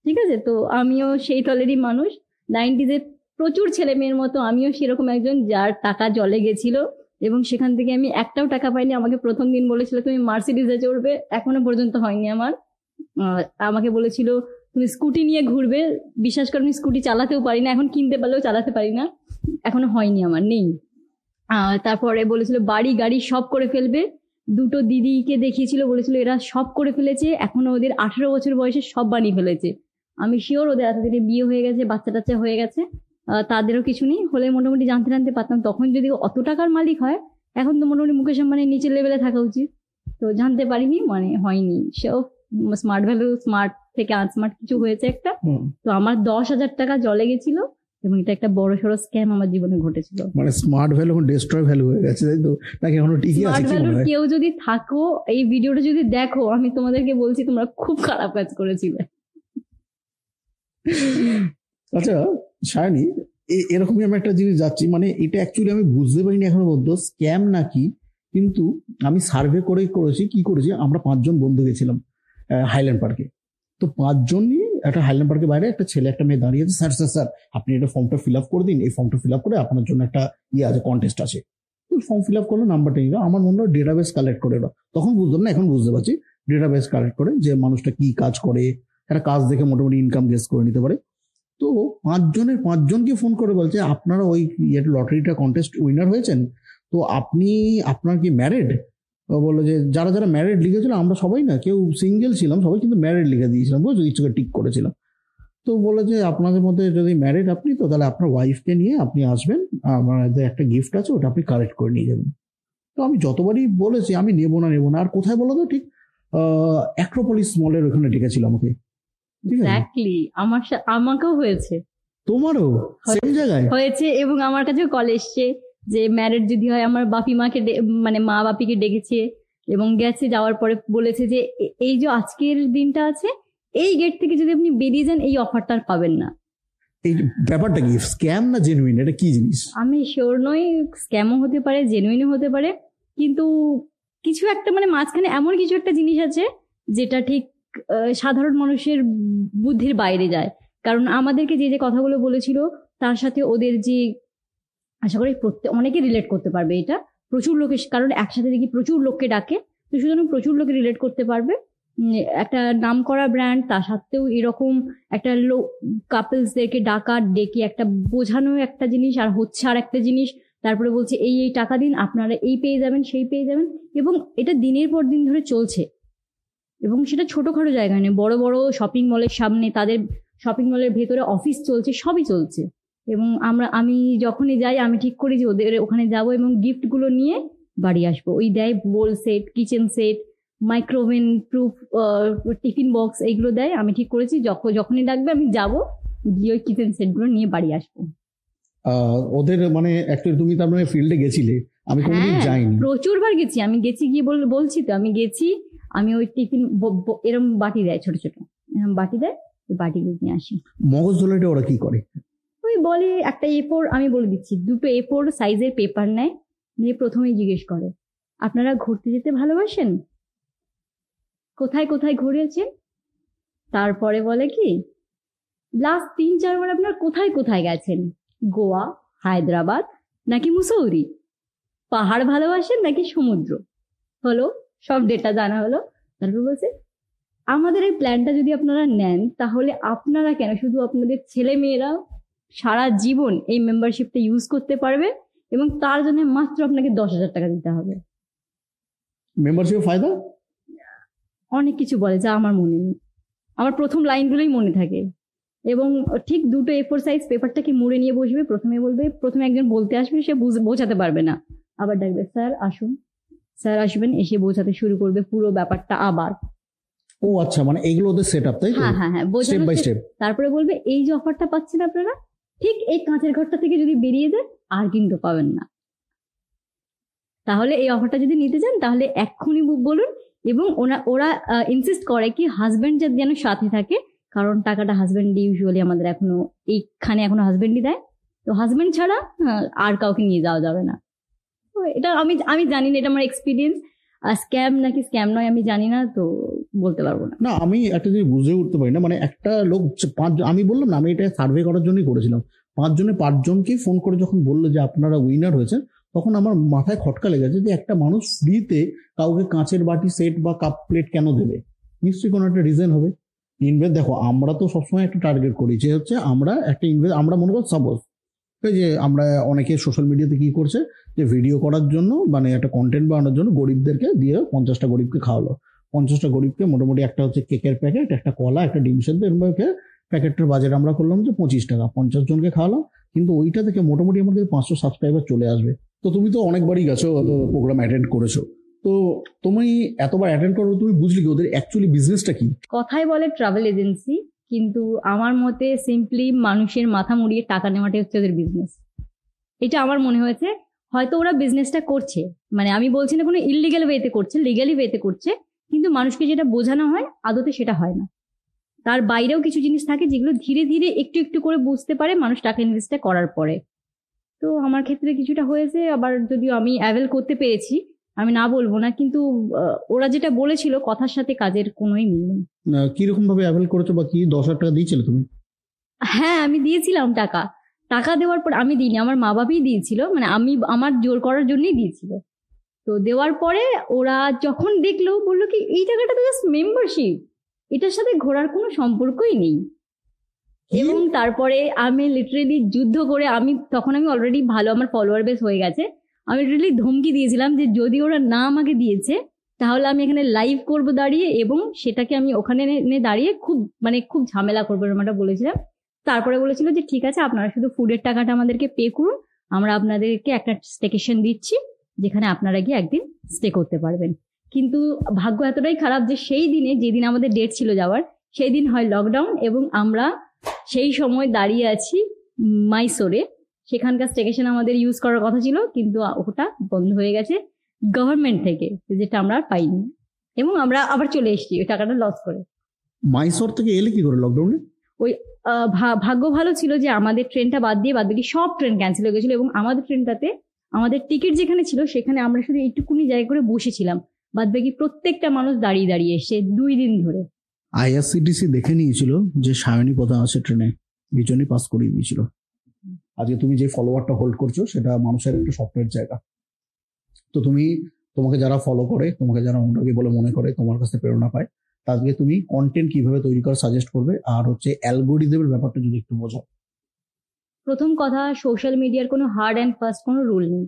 Speaker 1: ঠিক আছে? তো আমিও সেই দলেরই মানুষ। নাইনটিজে প্রচুর ছেলে মেয়ের মতো আমিও সেরকম একজন যার টাকা জলে গেছিল এবং সেখান থেকে আমি একটাও টাকা পাইনি। আমাকে প্রথম দিন বলেছিল, তুমি মার্সিডিজে চড়বে। এখনও পর্যন্ত হয়নি আমার। আমাকে বলেছিল স্কুটি নিয়ে ঘুরবে। বিশ্বাস করো আমি স্কুটি চালাতেও পারি না। এখন কিনতে পারলেও চালাতে পারি না। এখনও হয়নি আমার, নেই। তারপরে বলেছিল, বাড়ি গাড়ি সব করে ফেলবে। দুটো দিদিকে দেখিয়েছিল, বলেছিল, এরা সব করে ফেলেছে। এখনও ওদের আঠেরো বছর বয়সে সব বানিয়ে ফেলেছে। আমি শিওর ওদের এতদিনে বিয়ে হয়ে গেছে, বাচ্চা টাচ্চা হয়ে গেছে। তাদেরও কিছু নেই। হলে মোটামুটি জানতে জানতে পারতাম। তখন যদি অত টাকার মালিক হয়, এখন তো মোটামুটি মুকেশ আম্বানির নিচের লেভেলে থাকা উচিত। তো জানতে পারিনি মানে হয়নি। সেও স্মার্ট ভ্যালু স্মার্ট থেকে আনস্মার্ট কিছু হয়েছে একটা। তো আমার দশ হাজার টাকা জলে গেছিল এবং এটা একটা বড় সড়ো স্ক্যাম আমার জীবনে ঘটেছিল।
Speaker 2: মানে স্মার্ট ভ্যালু এখন ডিস্ট্রয় ভ্যালু হয়ে গেছে তাই তো? নাকি এখনও ঠিকই আছে কি মনে
Speaker 1: কেউ যদি থাকো এই ভিডিওটা যদি দেখো আমি তোমাদেরকে বলছি তোমরা খুব খারাপ কাজ করেছিলে।
Speaker 2: আচ্ছা সায়নী এরকমই আমি একটা জিনিস যাচ্ছি মানে এটা অ্যাকচুয়ালি আমি বুঝতে পারিনি এখনও পর্যন্ত স্ক্যাম নাকি? কিন্তু আমি সার্ভে করে করেছি কি করেছি আমরা পাঁচজন বন্ধু গেছিলাম। হাইল্যান্ড পার্কে তো পাঁচজনই একটা হাইল্যান্ড পার্কের বাইরে একটা ছেলে, একটা মেয়ে দাঁড়িয়ে আছে, স্যার স্যার স্যার, আপনি এটা ফর্মটা ফিল আপ করে দিন। এই ফর্মটা ফিল আপ করে আপনার জন্য একটা ইয়ে আছে কন্টেস্ট আছে। ফর্ম ফিল আপ করল নাম্বারটা নিল। আমার মনে হয় ডেটাবেস কালেক্ট করে এলো তখন বুঝলাম না, এখন বুঝতে পারছি। ডেটাবেস কালেক্ট করে যে মানুষটা কি কাজ করে, একটা কাজ দেখে মোটামুটি ইনকাম গেস করে নিতে পারে। তো পাঁচজনের, পাঁচজনকে ফোন করে বলছে, আপনারা ওই লটারিটা কন্টেস্ট উইনার হয়েছেন? তো আপনি, আপনার কি ম্যারিড বলল যে যারা যারা ম্যারিড লিখেছিল আমরা সবাই না কেউ সিঙ্গেল ছিলাম সবাই কিন্তু ম্যারিড লিখে দিয়েছিলাম বুঝছ? ইচ্ছুকে টিক করেছিলাম। তো বলে যে আপনাদের মধ্যে যদি ম্যারিড আপনি তো তাহলে আপনার ওয়াইফকে নিয়ে আপনি আসবেন আমাদের একটা গিফট আছে ওটা আপনি কালেক্ট করে নিয়ে যাবেন। তো আমি যতবারই বলেছি আমি নেব না নেব না আর কোথায় বলো তো ঠিক অ্যাক্রোপলিস মলের ওখানে ডেকেছিল আমাকে।
Speaker 1: এক্স্যাক্টলি আমার আমাকেও হয়েছে।
Speaker 2: তোমারও? সেম জায়গায়?
Speaker 1: হয়েছে এবং আমার কাছে কল এসছে। যে ম্যারেড যদি হয় আমার বাপি মাকে মানে মা বাপিকে ডেকেছে এবং গেছে যাওয়ার পরে বলেছে যে এই যে আজকের দিনটা আছে এই গেট থেকে যদি আপনি বেরিয়ে যান এই অফারটা আর পাবেন না।
Speaker 2: এই ব্যাপারটা কি স্ক্যাম না জেনুইন এটা কি জিনিস?
Speaker 1: আমি শিওর নই স্ক্যামও হতে পারে জেনুইনও হতে পারে কিন্তু কিছু একটা মানে মাঝখানে এমন কিছু একটা জিনিস আছে যেটা ঠিক সাধারণ মানুষের বুদ্ধির বাইরে যায়। কারণ আমাদেরকে যে যে কথাগুলো বলেছিল তার সাথে ওদের যে আশা করি প্রত্যেক অনেকে রিলেট করতে পারবে এটা। প্রচুর লোকের কারণ একসাথে দেখি প্রচুর লোককে ডাকে, তো সুতরাং প্রচুর লোকে রিলেট করতে পারবে। একটা নাম করা ব্র্যান্ড তা সত্ত্বেও এরকম একটা লো কাপলসদেরকে ডাকা, ডেকে একটা বোঝানো একটা জিনিস আর হচ্ছে আর একটা জিনিস, তারপরে বলছে এই এই টাকা দিন, আপনারা এই পেয়ে যাবেন, সেই পেয়ে যাবেন, এবং এটা দিনের পর দিন ধরে চলছে। এবং সেটা ছোটোখাটো জায়গায় নেই বড় বড় শপিং মলের সামনে, তাদের শপিং মলের ভেতরে অফিস চলছে, সবই চলছে। এবং আমরা আমি যখনই যাই আমি ঠিক করি যে ওদের ওখানে যাব এবং গিফটগুলো নিয়ে বাড়ি আসব। ওই দেয় bowl set kitchen set micro oven proof tiffin box এইগুলো দেয়। আমি ঠিক করেছি যখন যখনই ডাকবে আমি যাব গিয়ে ওই কিচেন সেটগুলো নিয়ে বাড়ি আসব।
Speaker 2: ওদের মানে অ্যাকচুয়ালি তুমি তার মানে ফিল্ডে গেছিলে। আমি কোনোদিন
Speaker 1: হ্যাঁ,
Speaker 2: যাইনি।
Speaker 1: প্রচুর বার গেছি। আমি গেছি গিয়ে বল- বলছি তো আমি গেছি আমি ওই টিফিন এরম বাটি দেয় ছোট ছোট। বাটি দেয় ওই বাটিগুলো নিয়ে আসি।
Speaker 2: মগজ ধোলাইটা ওরা কি করে?
Speaker 1: বলে একটা এ ফোর আমি বলে দিচ্ছি। দুটো এ ফোর সাইজের পেপার নেয়, নিয়ে প্রথমেই জিজ্ঞেস করে, আপনারা ঘুরতে যেতে ভালোবাসেন? কোথায় কোথায় ঘুরেছেন? তারপরে বলে কি, লাস্ট তিন চারবার আপনার কোথায় কোথায় গেছেন? গোয়া, হায়দ্রাবাদ, নাকি মুসৌরি? পাহাড় ভালোবাসেন নাকি সমুদ্র? হলো, সব ডেটা জানা হলো। তারপর বলছে, আমাদের এই প্ল্যানটা যদি আপনারা নেন, তাহলে আপনারা কেন, শুধু আপনাদের ছেলে মেয়েরা সারা জীবন এই মেম্বারশিপটা ইউজ করতে পারবে এবং তার জন্য মাত্র আপনাকে দশ হাজার টাকা দিতে হবে।
Speaker 2: মেম্বারশিপ ফায়দা?
Speaker 1: অনেক কিছু বলে যা আমার মনে নেই। আমার প্রথম লাইনগুলোই মনে থাকে। এবং ঠিক দুটো এ ফোর সাইজ পেপারটাকে মুড়ে নিয়ে বসবে? প্রথমে বলবে প্রথমে একজন বলতে আসবে সে বুঝ- বোঝাতে পারবে না। আবার ডাকবে স্যার আসুন। স্যার আসবেন এসে বোঝাতে শুরু করবে পুরো ব্যাপারটা আবার।
Speaker 2: ও আচ্ছা মানে এগুলো ওদের সেট আপ তাই তো?
Speaker 1: হ্যাঁ হ্যাঁ হ্যাঁ বোঝানো
Speaker 2: স্টেপ
Speaker 1: তারপরে বলবে এই যে অফারটা পাচ্ছেন আপনারা ঠিক এই কাঁচের ঘরটা থেকে যদি বেরিয়ে যান আর কিন্তু পাবেন না। তাহলে এই অফারটা যদি নিতে চান, তাহলে এক্ষুনি বু- বলুন এবং ওরা ওরা ইনসিস্ট করে কি হাজব্যান্ড যেন সাথে থাকে, কারণ টাকাটা হাজব্যান্ড ইউজুয়ালি আমাদের এখনও, এইখানে এখনও হাজব্যান্ডই দেয়। তো হাজব্যান্ড ছাড়া আর কাউকে নিয়ে যাওয়া যাবে না। এটা আমি আমি জানি না, এটা আমার এক্সপিরিয়েন্স স্ক্যাম নাকি স্ক্যাম নয়, আমি জানি না, তো বলতে পারব না।
Speaker 2: না, আমি একটা জিনিস বুঝে উঠতে পারি না মানে একটা লোক পাঁচ, আমি বললাম না, আমি এটা সার্ভে করার জন্যই করেছিলাম। পাঁচজনে পাঁচজনকে ফোন করে যখন বলল যে আপনারা উইনার হয়েছেন, তখন আমার মাথায় খটকা লেগেছে যে একটা মানুষ ফ্রিতে কাউকে কাঁচের বাটি সেট বা কাপ প্লেট কেন দেবে? নিশ্চয়ই কোনো একটা রিজন হবে। ইনভেস্ট দেখো, আমরা তো সবসময় একটা টার্গেট করি, যে হচ্ছে আমরা একটা ইনভেস্ট আমরা মনে করি সাপোজ যে আমরা অনেকে সোশ্যাল মিডিয়াতে কি করছে? যে ভিডিও করার জন্য মানে একটা কন্টেন্ট বানানোর জন্য গরিবদেরকে দিয়ে পঞ্চাশটা গরিবকে খাওয়ালো। পঞ্চাশটা গরিবকে মোটামুটি একটা হচ্ছে কেকের প্যাকেট একটা কলা, একটা ডিম সেদ্ধ এরকম প্যাকেটের বাজেট আমরা করলাম যে পঁচিশ টাকা, পঞ্চাশ জনকে খাওয়ালাম। কিন্তু ওইটা থেকে মোটামুটি আমাদের পাঁচশো সাবস্ক্রাইবার চলে আসবে। তো তুমি তো অনেকবারই গেছো প্রোগ্রাম অ্যাটেন্ড করেছ। তো তুমি এতবার অ্যাটেন্ড করো, তুমি বুঝলি কি ওদের অ্যাকচুয়ালি বিজনেসটা কি?
Speaker 1: কথাই বলে ট্রাভেল এজেন্সি কিন্তু আমার মতে সিম্পলি মানুষের মাথা মুড়িয়ে টাকা নেওয়াটাই হচ্ছে ওদের বিজনেস এটা আমার মনে হয়েছে। হয়তো ওরা বিজনেসটা করছে। মানে আমি বলছি না কোনো ইলিগাল ওয়েতে করছে লিগালি ওয়েতে করছে, কিন্তু মানুষকে যেটা বোঝানো হয়, আদতে সেটা হয় না। তার বাইরেও কিছু জিনিস থাকে যেগুলো ধীরে ধীরে একটু একটু করে বুঝতে পারে মানুষ টাকা ইনভেস্টটা করার পরে। তো আমার ক্ষেত্রে কিছুটা হয়েছে, আবার যদিও আমি অ্যাভেল করতে পেরেছি আমি না বলব না কিন্তু ওরা যেটা বলেছিল কথার সাথে কাজের কোনোই মিল নেই।
Speaker 2: কীরকম ভাবে অ্যাভেল করেছ বা কি? দশ হাজার টাকা দিয়েছিলে তুমি?
Speaker 1: হ্যাঁ আমি দিয়েছিলাম টাকা। টাকা দেওয়ার পর আমি দিইনি আমার মা বাবাই দিয়েছিল মানে আমি আমার জোর করার জন্যই দিয়েছিল। তো দেওয়ার পরে ওরা যখন দেখল বলল কি এই টাকাটা তো জাস্ট মেম্বারশিপ এটার সাথে ঘোরার কোনো সম্পর্কই নেই। এবং তারপরে আমি লিটারেলি যুদ্ধ করে আমি তখন আমি অলরেডি ভালো আমার ফলোয়ার বেস হয়ে গেছে। আমি লিটারেলি ধমকি দিয়েছিলাম যে যদি ওরা না আমাকে দিয়েছে, তাহলে আমি এখানে লাইভ করব দাঁড়িয়ে এবং সেটাকে আমি ওখানে এনে দাঁড়িয়ে খুব মানে খুব ঝামেলা করব এরকম একটা বলেছিলাম। তারপরে বলেছিল যে ঠিক আছে, আপনারা শুধু ফুডের টাকাটা আমাদেরকে পে করুন, আমরা আপনাদেরকে একটা স্টেকেশন দিচ্ছি, যেখানে আপনারা গিয়ে একদিন স্টে করতে পারবেন। কিন্তু ভাগ্য এতটাই খারাপ যে সেই দিনে, যেদিন আমাদের ডেট ছিল যাওয়ার, সেই দিন হয় লকডাউন এবং আমরা সেই সময় দাঁড়িয়ে আছি মাইসোরে সেখানকার স্টেকেশন আমাদের ইউজ করার কথা ছিল কিন্তু ওটা বন্ধ হয়ে গেছে গভর্নমেন্ট থেকে। যেটা আমরা পাইনি। এবং আমরা আবার চলে এসেছি ওই টাকাটা লস করে।
Speaker 2: মাইসোর থেকে এলে কি করে লকডাউনে
Speaker 1: ভা- ভাগ্য ভালো ছিল যে আমাদের ট্রেনটা বাদ দিয়ে বাদ বাকি সব ট্রেন ক্যান্সেল হয়ে গেছিল এবং আমাদের ট্রেনটাতে আমাদের টিকিট যেখানে ছিল সেখানে আমরা শুধু এইটুকুনি জায়গা করে বসেছিলাম। বাদ বাকি প্রত্যেকটা মানুষ দাঁড়িয়ে দাঁড়িয়ে এসে দুই দিন ধরে।
Speaker 2: আইআরসিটিসি দেখে নিয়েছিল যে সায়নী প্রধান আছে ট্রেনে জন্যই পাস করিয়ে দিয়েছিল। আজকে তুমি যে ফলোয়ারটা হোল্ড করছ, সেটা মানুষের একটা স্বপ্নের জায়গা। তো তুমি, তোমাকে যারা ফলো করে, তোমাকে যারা অনুরাগী বলে মনে করে, তোমার কাছে প্রেরণা পায়, তাদেরকে তুমি কন্টেন্ট কীভাবে তৈরি করা সাজেস্ট করবে, আর হচ্ছে অ্যালগোরিদমের ব্যাপারটা যদি একটু বোঝাও।
Speaker 1: প্রথম কথা সোশ্যাল মিডিয়ার কোনো হার্ড অ্যান্ড ফাস্ট কোনো রুল নেই।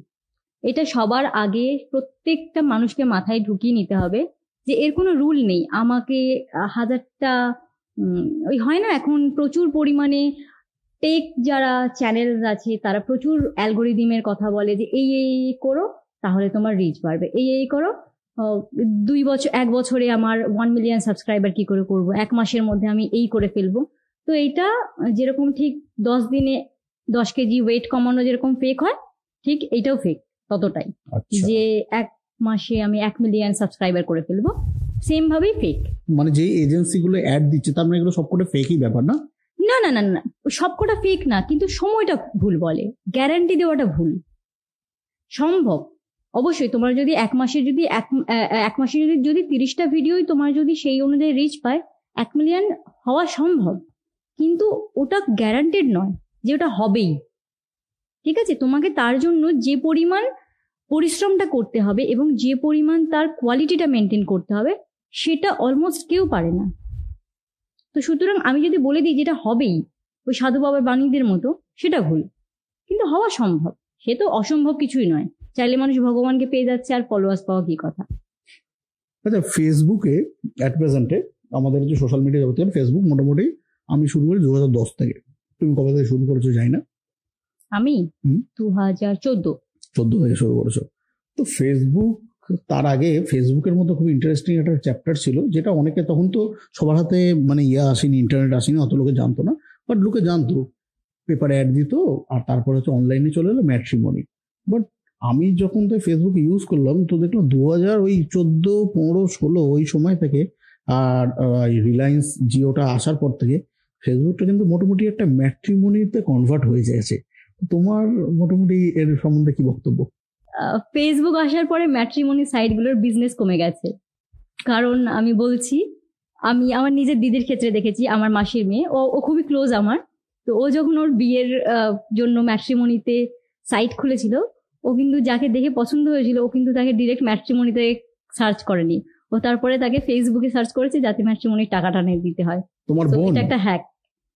Speaker 1: এটা সবার আগে প্রত্যেকটা মানুষকে মাথায় ঢুকিয়ে নিতে হবে যে এর কোনো রুল নেই। আমাকে হাজারটা ওই হয় না এখন প্রচুর পরিমাণে টেক যারা চ্যানেল আছে তারা প্রচুর অ্যালগোরিদিমের কথা বলে যে এই এই করো তাহলে তোমার রিচ বাড়বে। এই এই করো দুই বছর এক বছরে আমার ওয়ান মিলিয়ন সাবস্ক্রাইবার কি করে করব? এক মাসের মধ্যে আমি এই করে ফেলব। তো এইটা যেরকম ঠিক দশ দিনে দশ কেজি ওয়েট কমানো যেরকম ফেক হয় ঠিক এইটাও ফেক ততটাই।
Speaker 2: আচ্ছা।
Speaker 1: যে এক মাসে আমি এক মিলিয়ন সাবস্ক্রাইবার করে ফেলব সেম ভাবেই ফেক
Speaker 2: মানে যে এজেন্সিগুলো অ্যাড দিচ্ছে তার মানে এগুলো সবকটা ফেকই ব্যাপার না?
Speaker 1: না না না না সবকটা ফেক না, কিন্তু সময়টা ভুল বলে। গ্যারান্টি দেওয়াটা ভুল। সম্ভব। অবশ্যই তোমার যদি এক মাসে যদি এক এক মাসে যদি যদি তিরিশটা ভিডিওই তোমার যদি সেই অনুযায়ী রিচ পায়, এক মিলিয়ন হওয়া সম্ভব। কিন্তু ওটা গ্যারান্টেড নয় যে ওটা হবেই। ঠিক আছে? তোমাকে তার জন্য যে পরিমাণ পরিশ্রমটা করতে হবে এবং যে পরিমাণ তার কোয়ালিটিটা মেনটেন করতে হবে, সেটা অলমোস্ট কেউ পারে না। তো সুতরাং আমি যদি বলে দিই যেটা হবেই ওই সাধু বাবার বাণীদের মতো সেটা ভুল। কিন্তু হওয়া সম্ভব। সে তো অসম্ভব কিছুই নয়। চাইলে মানুষ ভগবানকে পেয়ে যাচ্ছে আর ফলোয়ার্স পাওয়া কি কথা?
Speaker 2: আচ্ছা ফেসবুকে অ্যাট প্রেজেন্টে আমাদের যে সোশ্যাল মিডিয়া জগতে ফেসবুক মোটামুটি আমি শুরু করি দু হাজার দশ থেকে। তুমি কবে থেকে শুরু করেছ যাই না।
Speaker 1: আমি? দু হাজার চোদ্দ।
Speaker 2: চোদ্দ থেকে শুরু করেছ। তো ফেসবুক তার আগে ফেসবুকের মতো খুব ইন্টারেস্টিং একটা চ্যাপ্টার ছিল, যেটা অনেকে তখন তো সবার হাতে মানে ইয়ে আসেনি ইন্টারনেট আসেনি, অত লোকে জানতো না বাট লোকে জানতো। পেপারে অ্যাড দিত, আর তারপরে হচ্ছে অনলাইনে চলে এলো ম্যাট্রিমনি বাট আমি যখন তো ফেসবুক ইউজ করলাম, তো দেখলাম দু হাজার ওই চোদ্দ, পনেরো, ষোলো, ওই সময় থেকে আর রিলায়েন্স জিওটা আসার পর থেকে ফেসবুকটা কিন্তু মোটামুটি একটা ম্যাট্রিমনিতে কনভার্ট হয়ে গেছে। তোমার মোটামুটি এর সম্বন্ধে কি বক্তব্য?
Speaker 1: ফেসবুক আসার পরে ম্যাট্রিমনি সাইটগুলোর বিজনেস কমে গেছে। কারণ আমি বলছি আমি আমার নিজের দিদির ক্ষেত্রে দেখেছি আমার মাসির মেয়ে ও ও খুবই ক্লোজ আমার। তো ও যখন ওর বিয়ের জন্য ম্যাট্রিমনিতে সাইট খুলেছিল ও কিন্তু যাকে দেখে পছন্দ হয়েছিল ও কিন্তু তাকে ডিরেক্ট ম্যাট্রিমনিতে সার্চ করেনি। ও তারপরে তাকে ফেসবুকে সার্চ করেছে যাতে ম্যাট্রিমনির টাকাটা নিয়ে দিতে হয়।
Speaker 2: তোমার বোন?
Speaker 1: একটা হ্যাক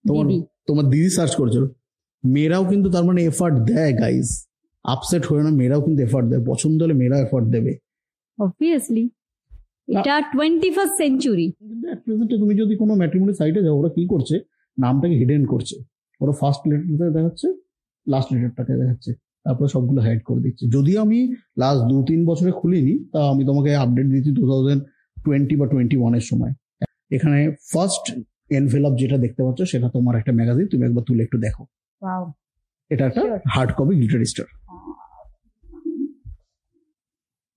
Speaker 2: তোমার
Speaker 1: দিদি।
Speaker 2: তোমার দিদি সার্চ করেছিল। মেয়েরাও কিন্তু তার মানে এফার্ট দেয় গাইজ আপসেট হয়ে না মেয়েরাও কিন্তু এফার্ট দেয় পছন্দ হলে মেয়েরাও এফার্ট দেবে।
Speaker 1: অবভিয়াসলি এটা টোয়েন্টি ফার্স্ট সেঞ্চুরি
Speaker 2: এ তুমি যদি কোনো ম্যাট্রিমনি সাইটে যাও ওরা কি করছে? নামটাকে হিডেন করছে। ওরা ফার্স্ট লেটারটা দেখাচ্ছে লাস্ট লেটারটাকে দেখাচ্ছে। তারপরে সবগুলো হাইড করে দিচ্ছে। যদিও আমি লাস্ট দু তিন বছরে খুলিনি তা আমি তোমাকে আপডেট দিচ্ছি টু থাউজেন্ড টোয়েন্টি বা টোয়েন্টি ওয়ানের সময়। এখানে ফার্স্ট এনভেলপ যেটা দেখতে পাচ্ছ সেটা তোমার একটা ম্যাগাজিন তুমি একবার তুলে একটু দেখো। এটা একটা hard copy glitter star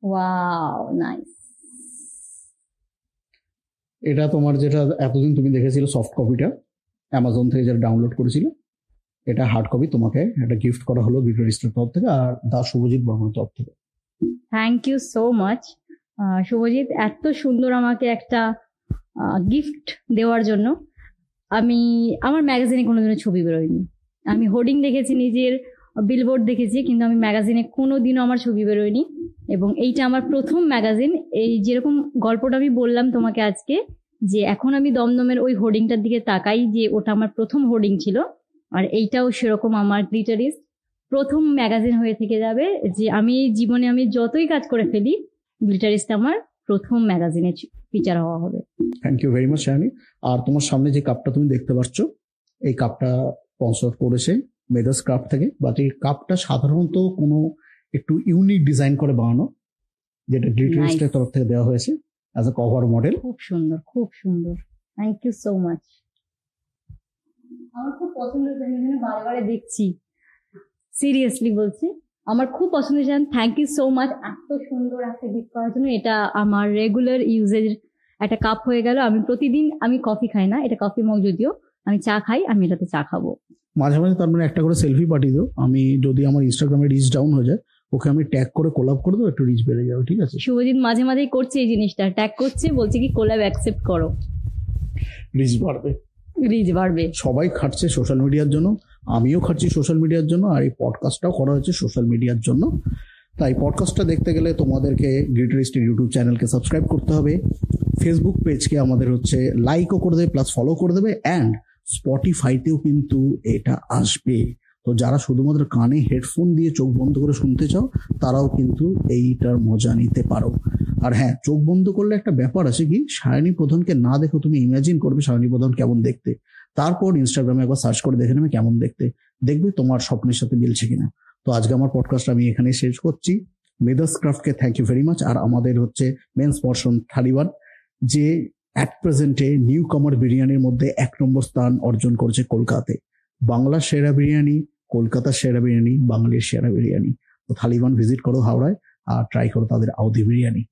Speaker 1: wow nice
Speaker 2: এটা তোমার যেটা এতদিন তুমি দেখেছিল সফট কপিটা অ্যামাজন থেকে যেটা ডাউনলোড করেছিল এটা হার্ড কপি তোমাকে একটা গিফট করা হলো গ্লিটার স্টার তরফ থেকে আর দা শুভজিৎ বর্মনের তরফ থেকে।
Speaker 1: Thank you so much Shubhajit এত সুন্দর আমাকে একটা গিফট দেওয়ার জন্য। আমি আমার ম্যাগাজিনে কোনোদিনও ছবি বেরোয়নি। আমি হোর্ডিং দেখেছি নিজের বিলবোর্ড দেখেছি, কিন্তু আমি ম্যাগাজিনে কোনো দিনও আমার ছবি বেরোয়নি। এবং এইটা আমার প্রথম ম্যাগাজিন এই যেরকম গল্পটা আমি বললাম তোমাকে আজকে, যে এখন আমি দমদমের ওই হোর্ডিংটার দিকে তাকাই, যে ওটা আমার প্রথম হোর্ডিং ছিল, আর এইটাও সেরকম আমার গ্লিটারিস্ট প্রথম ম্যাগাজিন হয়ে থেকে যাবে, যে আমি জীবনে আমি যতই কাজ করে ফেলি গ্লিটারিস্ট আমার প্রথম ম্যাগাজিনে ফিচার হওয়া হবে।
Speaker 2: থ্যাংক ইউ ভেরি মাচ আর তোমার সামনে যে কাপটা তুমি দেখতে পাচ্ছ, এই কাপটা স্পন্সর করেছে মেদাস কাপ থেকে বাট এই কাপটা সাধারণত কোনো একটু ইউনিক ডিজাইন করে বানানো যেটা গ্লিটারিস্টের
Speaker 1: Nice.
Speaker 2: তরফ থেকে দেওয়া হয়েছে অ্যাজ এ কভার মডেল
Speaker 1: খুব সুন্দর খুব সুন্দর। থ্যাংক ইউ সো মাচ আমার খুব পছন্দ হয়েছে আমি এখানে বারে দেখছি। সিরিয়াসলি বলছি আমার খুব পছন্দ হয়েছে থ্যাংক ইউ সো মাচ এত সুন্দর একটা গিফট করার জন্য এটা আমার রেগুলার ইউজের একটা কাপ হয়ে গেল। আমি প্রতিদিন আমি কফি খাই না এটা কফি মগ যদিও। আমি চা খাই আমি এটাতে চা খাব।
Speaker 2: মাঝে মাঝে তার মানে একটা করে সেলফি পাঠিয়ে দিও। আমি যদি আমার ইনস্টাগ্রামে রিচ ডাউন হয়ে যায় ওকে আমি ট্যাগ করে কোলাপ করে দেবো একটু রিচ বেড়ে যাবে ঠিক আছে?
Speaker 1: শুভজিৎ মাঝে মাঝেই করছে এই জিনিসটা। ট্যাগ করছে বলছে কি কোলাব অ্যাকসেপ্ট করো।
Speaker 2: রিচ বাড়বে।
Speaker 1: রিচ বাড়বে।
Speaker 2: সবাই খাটছে সোশ্যাল মিডিয়ার জন্য আমিও খাটছি সোশ্যাল মিডিয়ার জন্য আর এই পডকাস্টটাও করা হয়েছে সোশ্যাল মিডিয়ার জন্য। তাই পডকাস্টটা দেখতে গেলে তোমাদেরকে গ্রিটারিস্টের ইউটিউব চ্যানেলকে সাবস্ক্রাইব করতে হবে। ফেসবুক পেজকে আমাদের হচ্ছে লাইকও করে দেবে প্লাস ফলো করে দেবে অ্যান্ড স্পটিফাইতেও কিন্তু এটা আসবে। তো যারা শুধুমাত্র কানে হেডফোন দিয়ে চোখ বন্ধ করে শুনতে চাও, তারাও কিন্তু এইটার মজা নিতে পারো। আর হ্যাঁ চোখ বন্ধ করলে একটা ব্যাপার আছে কি, সায়নী প্রধানকে না দেখো তুমি ইমাজিন করবে সায়নী প্রধান কেমন দেখতে। তারপর ইনস্টাগ্রামে একবার সার্চ করে দেখে নেবে কেমন দেখতে। দেখবে তোমার স্বপ্নের সাথে মিলছে কিনা। তো আজকে আমার পডকাস্ট আমি এখানে শেষ করছি। মেদাস ক্রাফটকে থ্যাংক ইউ ভেরি মাচ আর আমাদের হচ্ছে মেন্স পর্সন থালিবান যে অ্যাট প্রেজেন্টে নিউ কমার বিরিয়ানির মধ্যে এক নম্বর স্থান অর্জন করেছে কলকাতাতে বাংলার সেরা বিরিয়ানি, কলকাতার সেরা বিরিয়ানি, বাঙালির সেরা বিরিয়ানি। তো থালিবান ভিজিট করো হাওড়ায় আর ট্রাই করো তাদের আউদি বিরিয়ানি।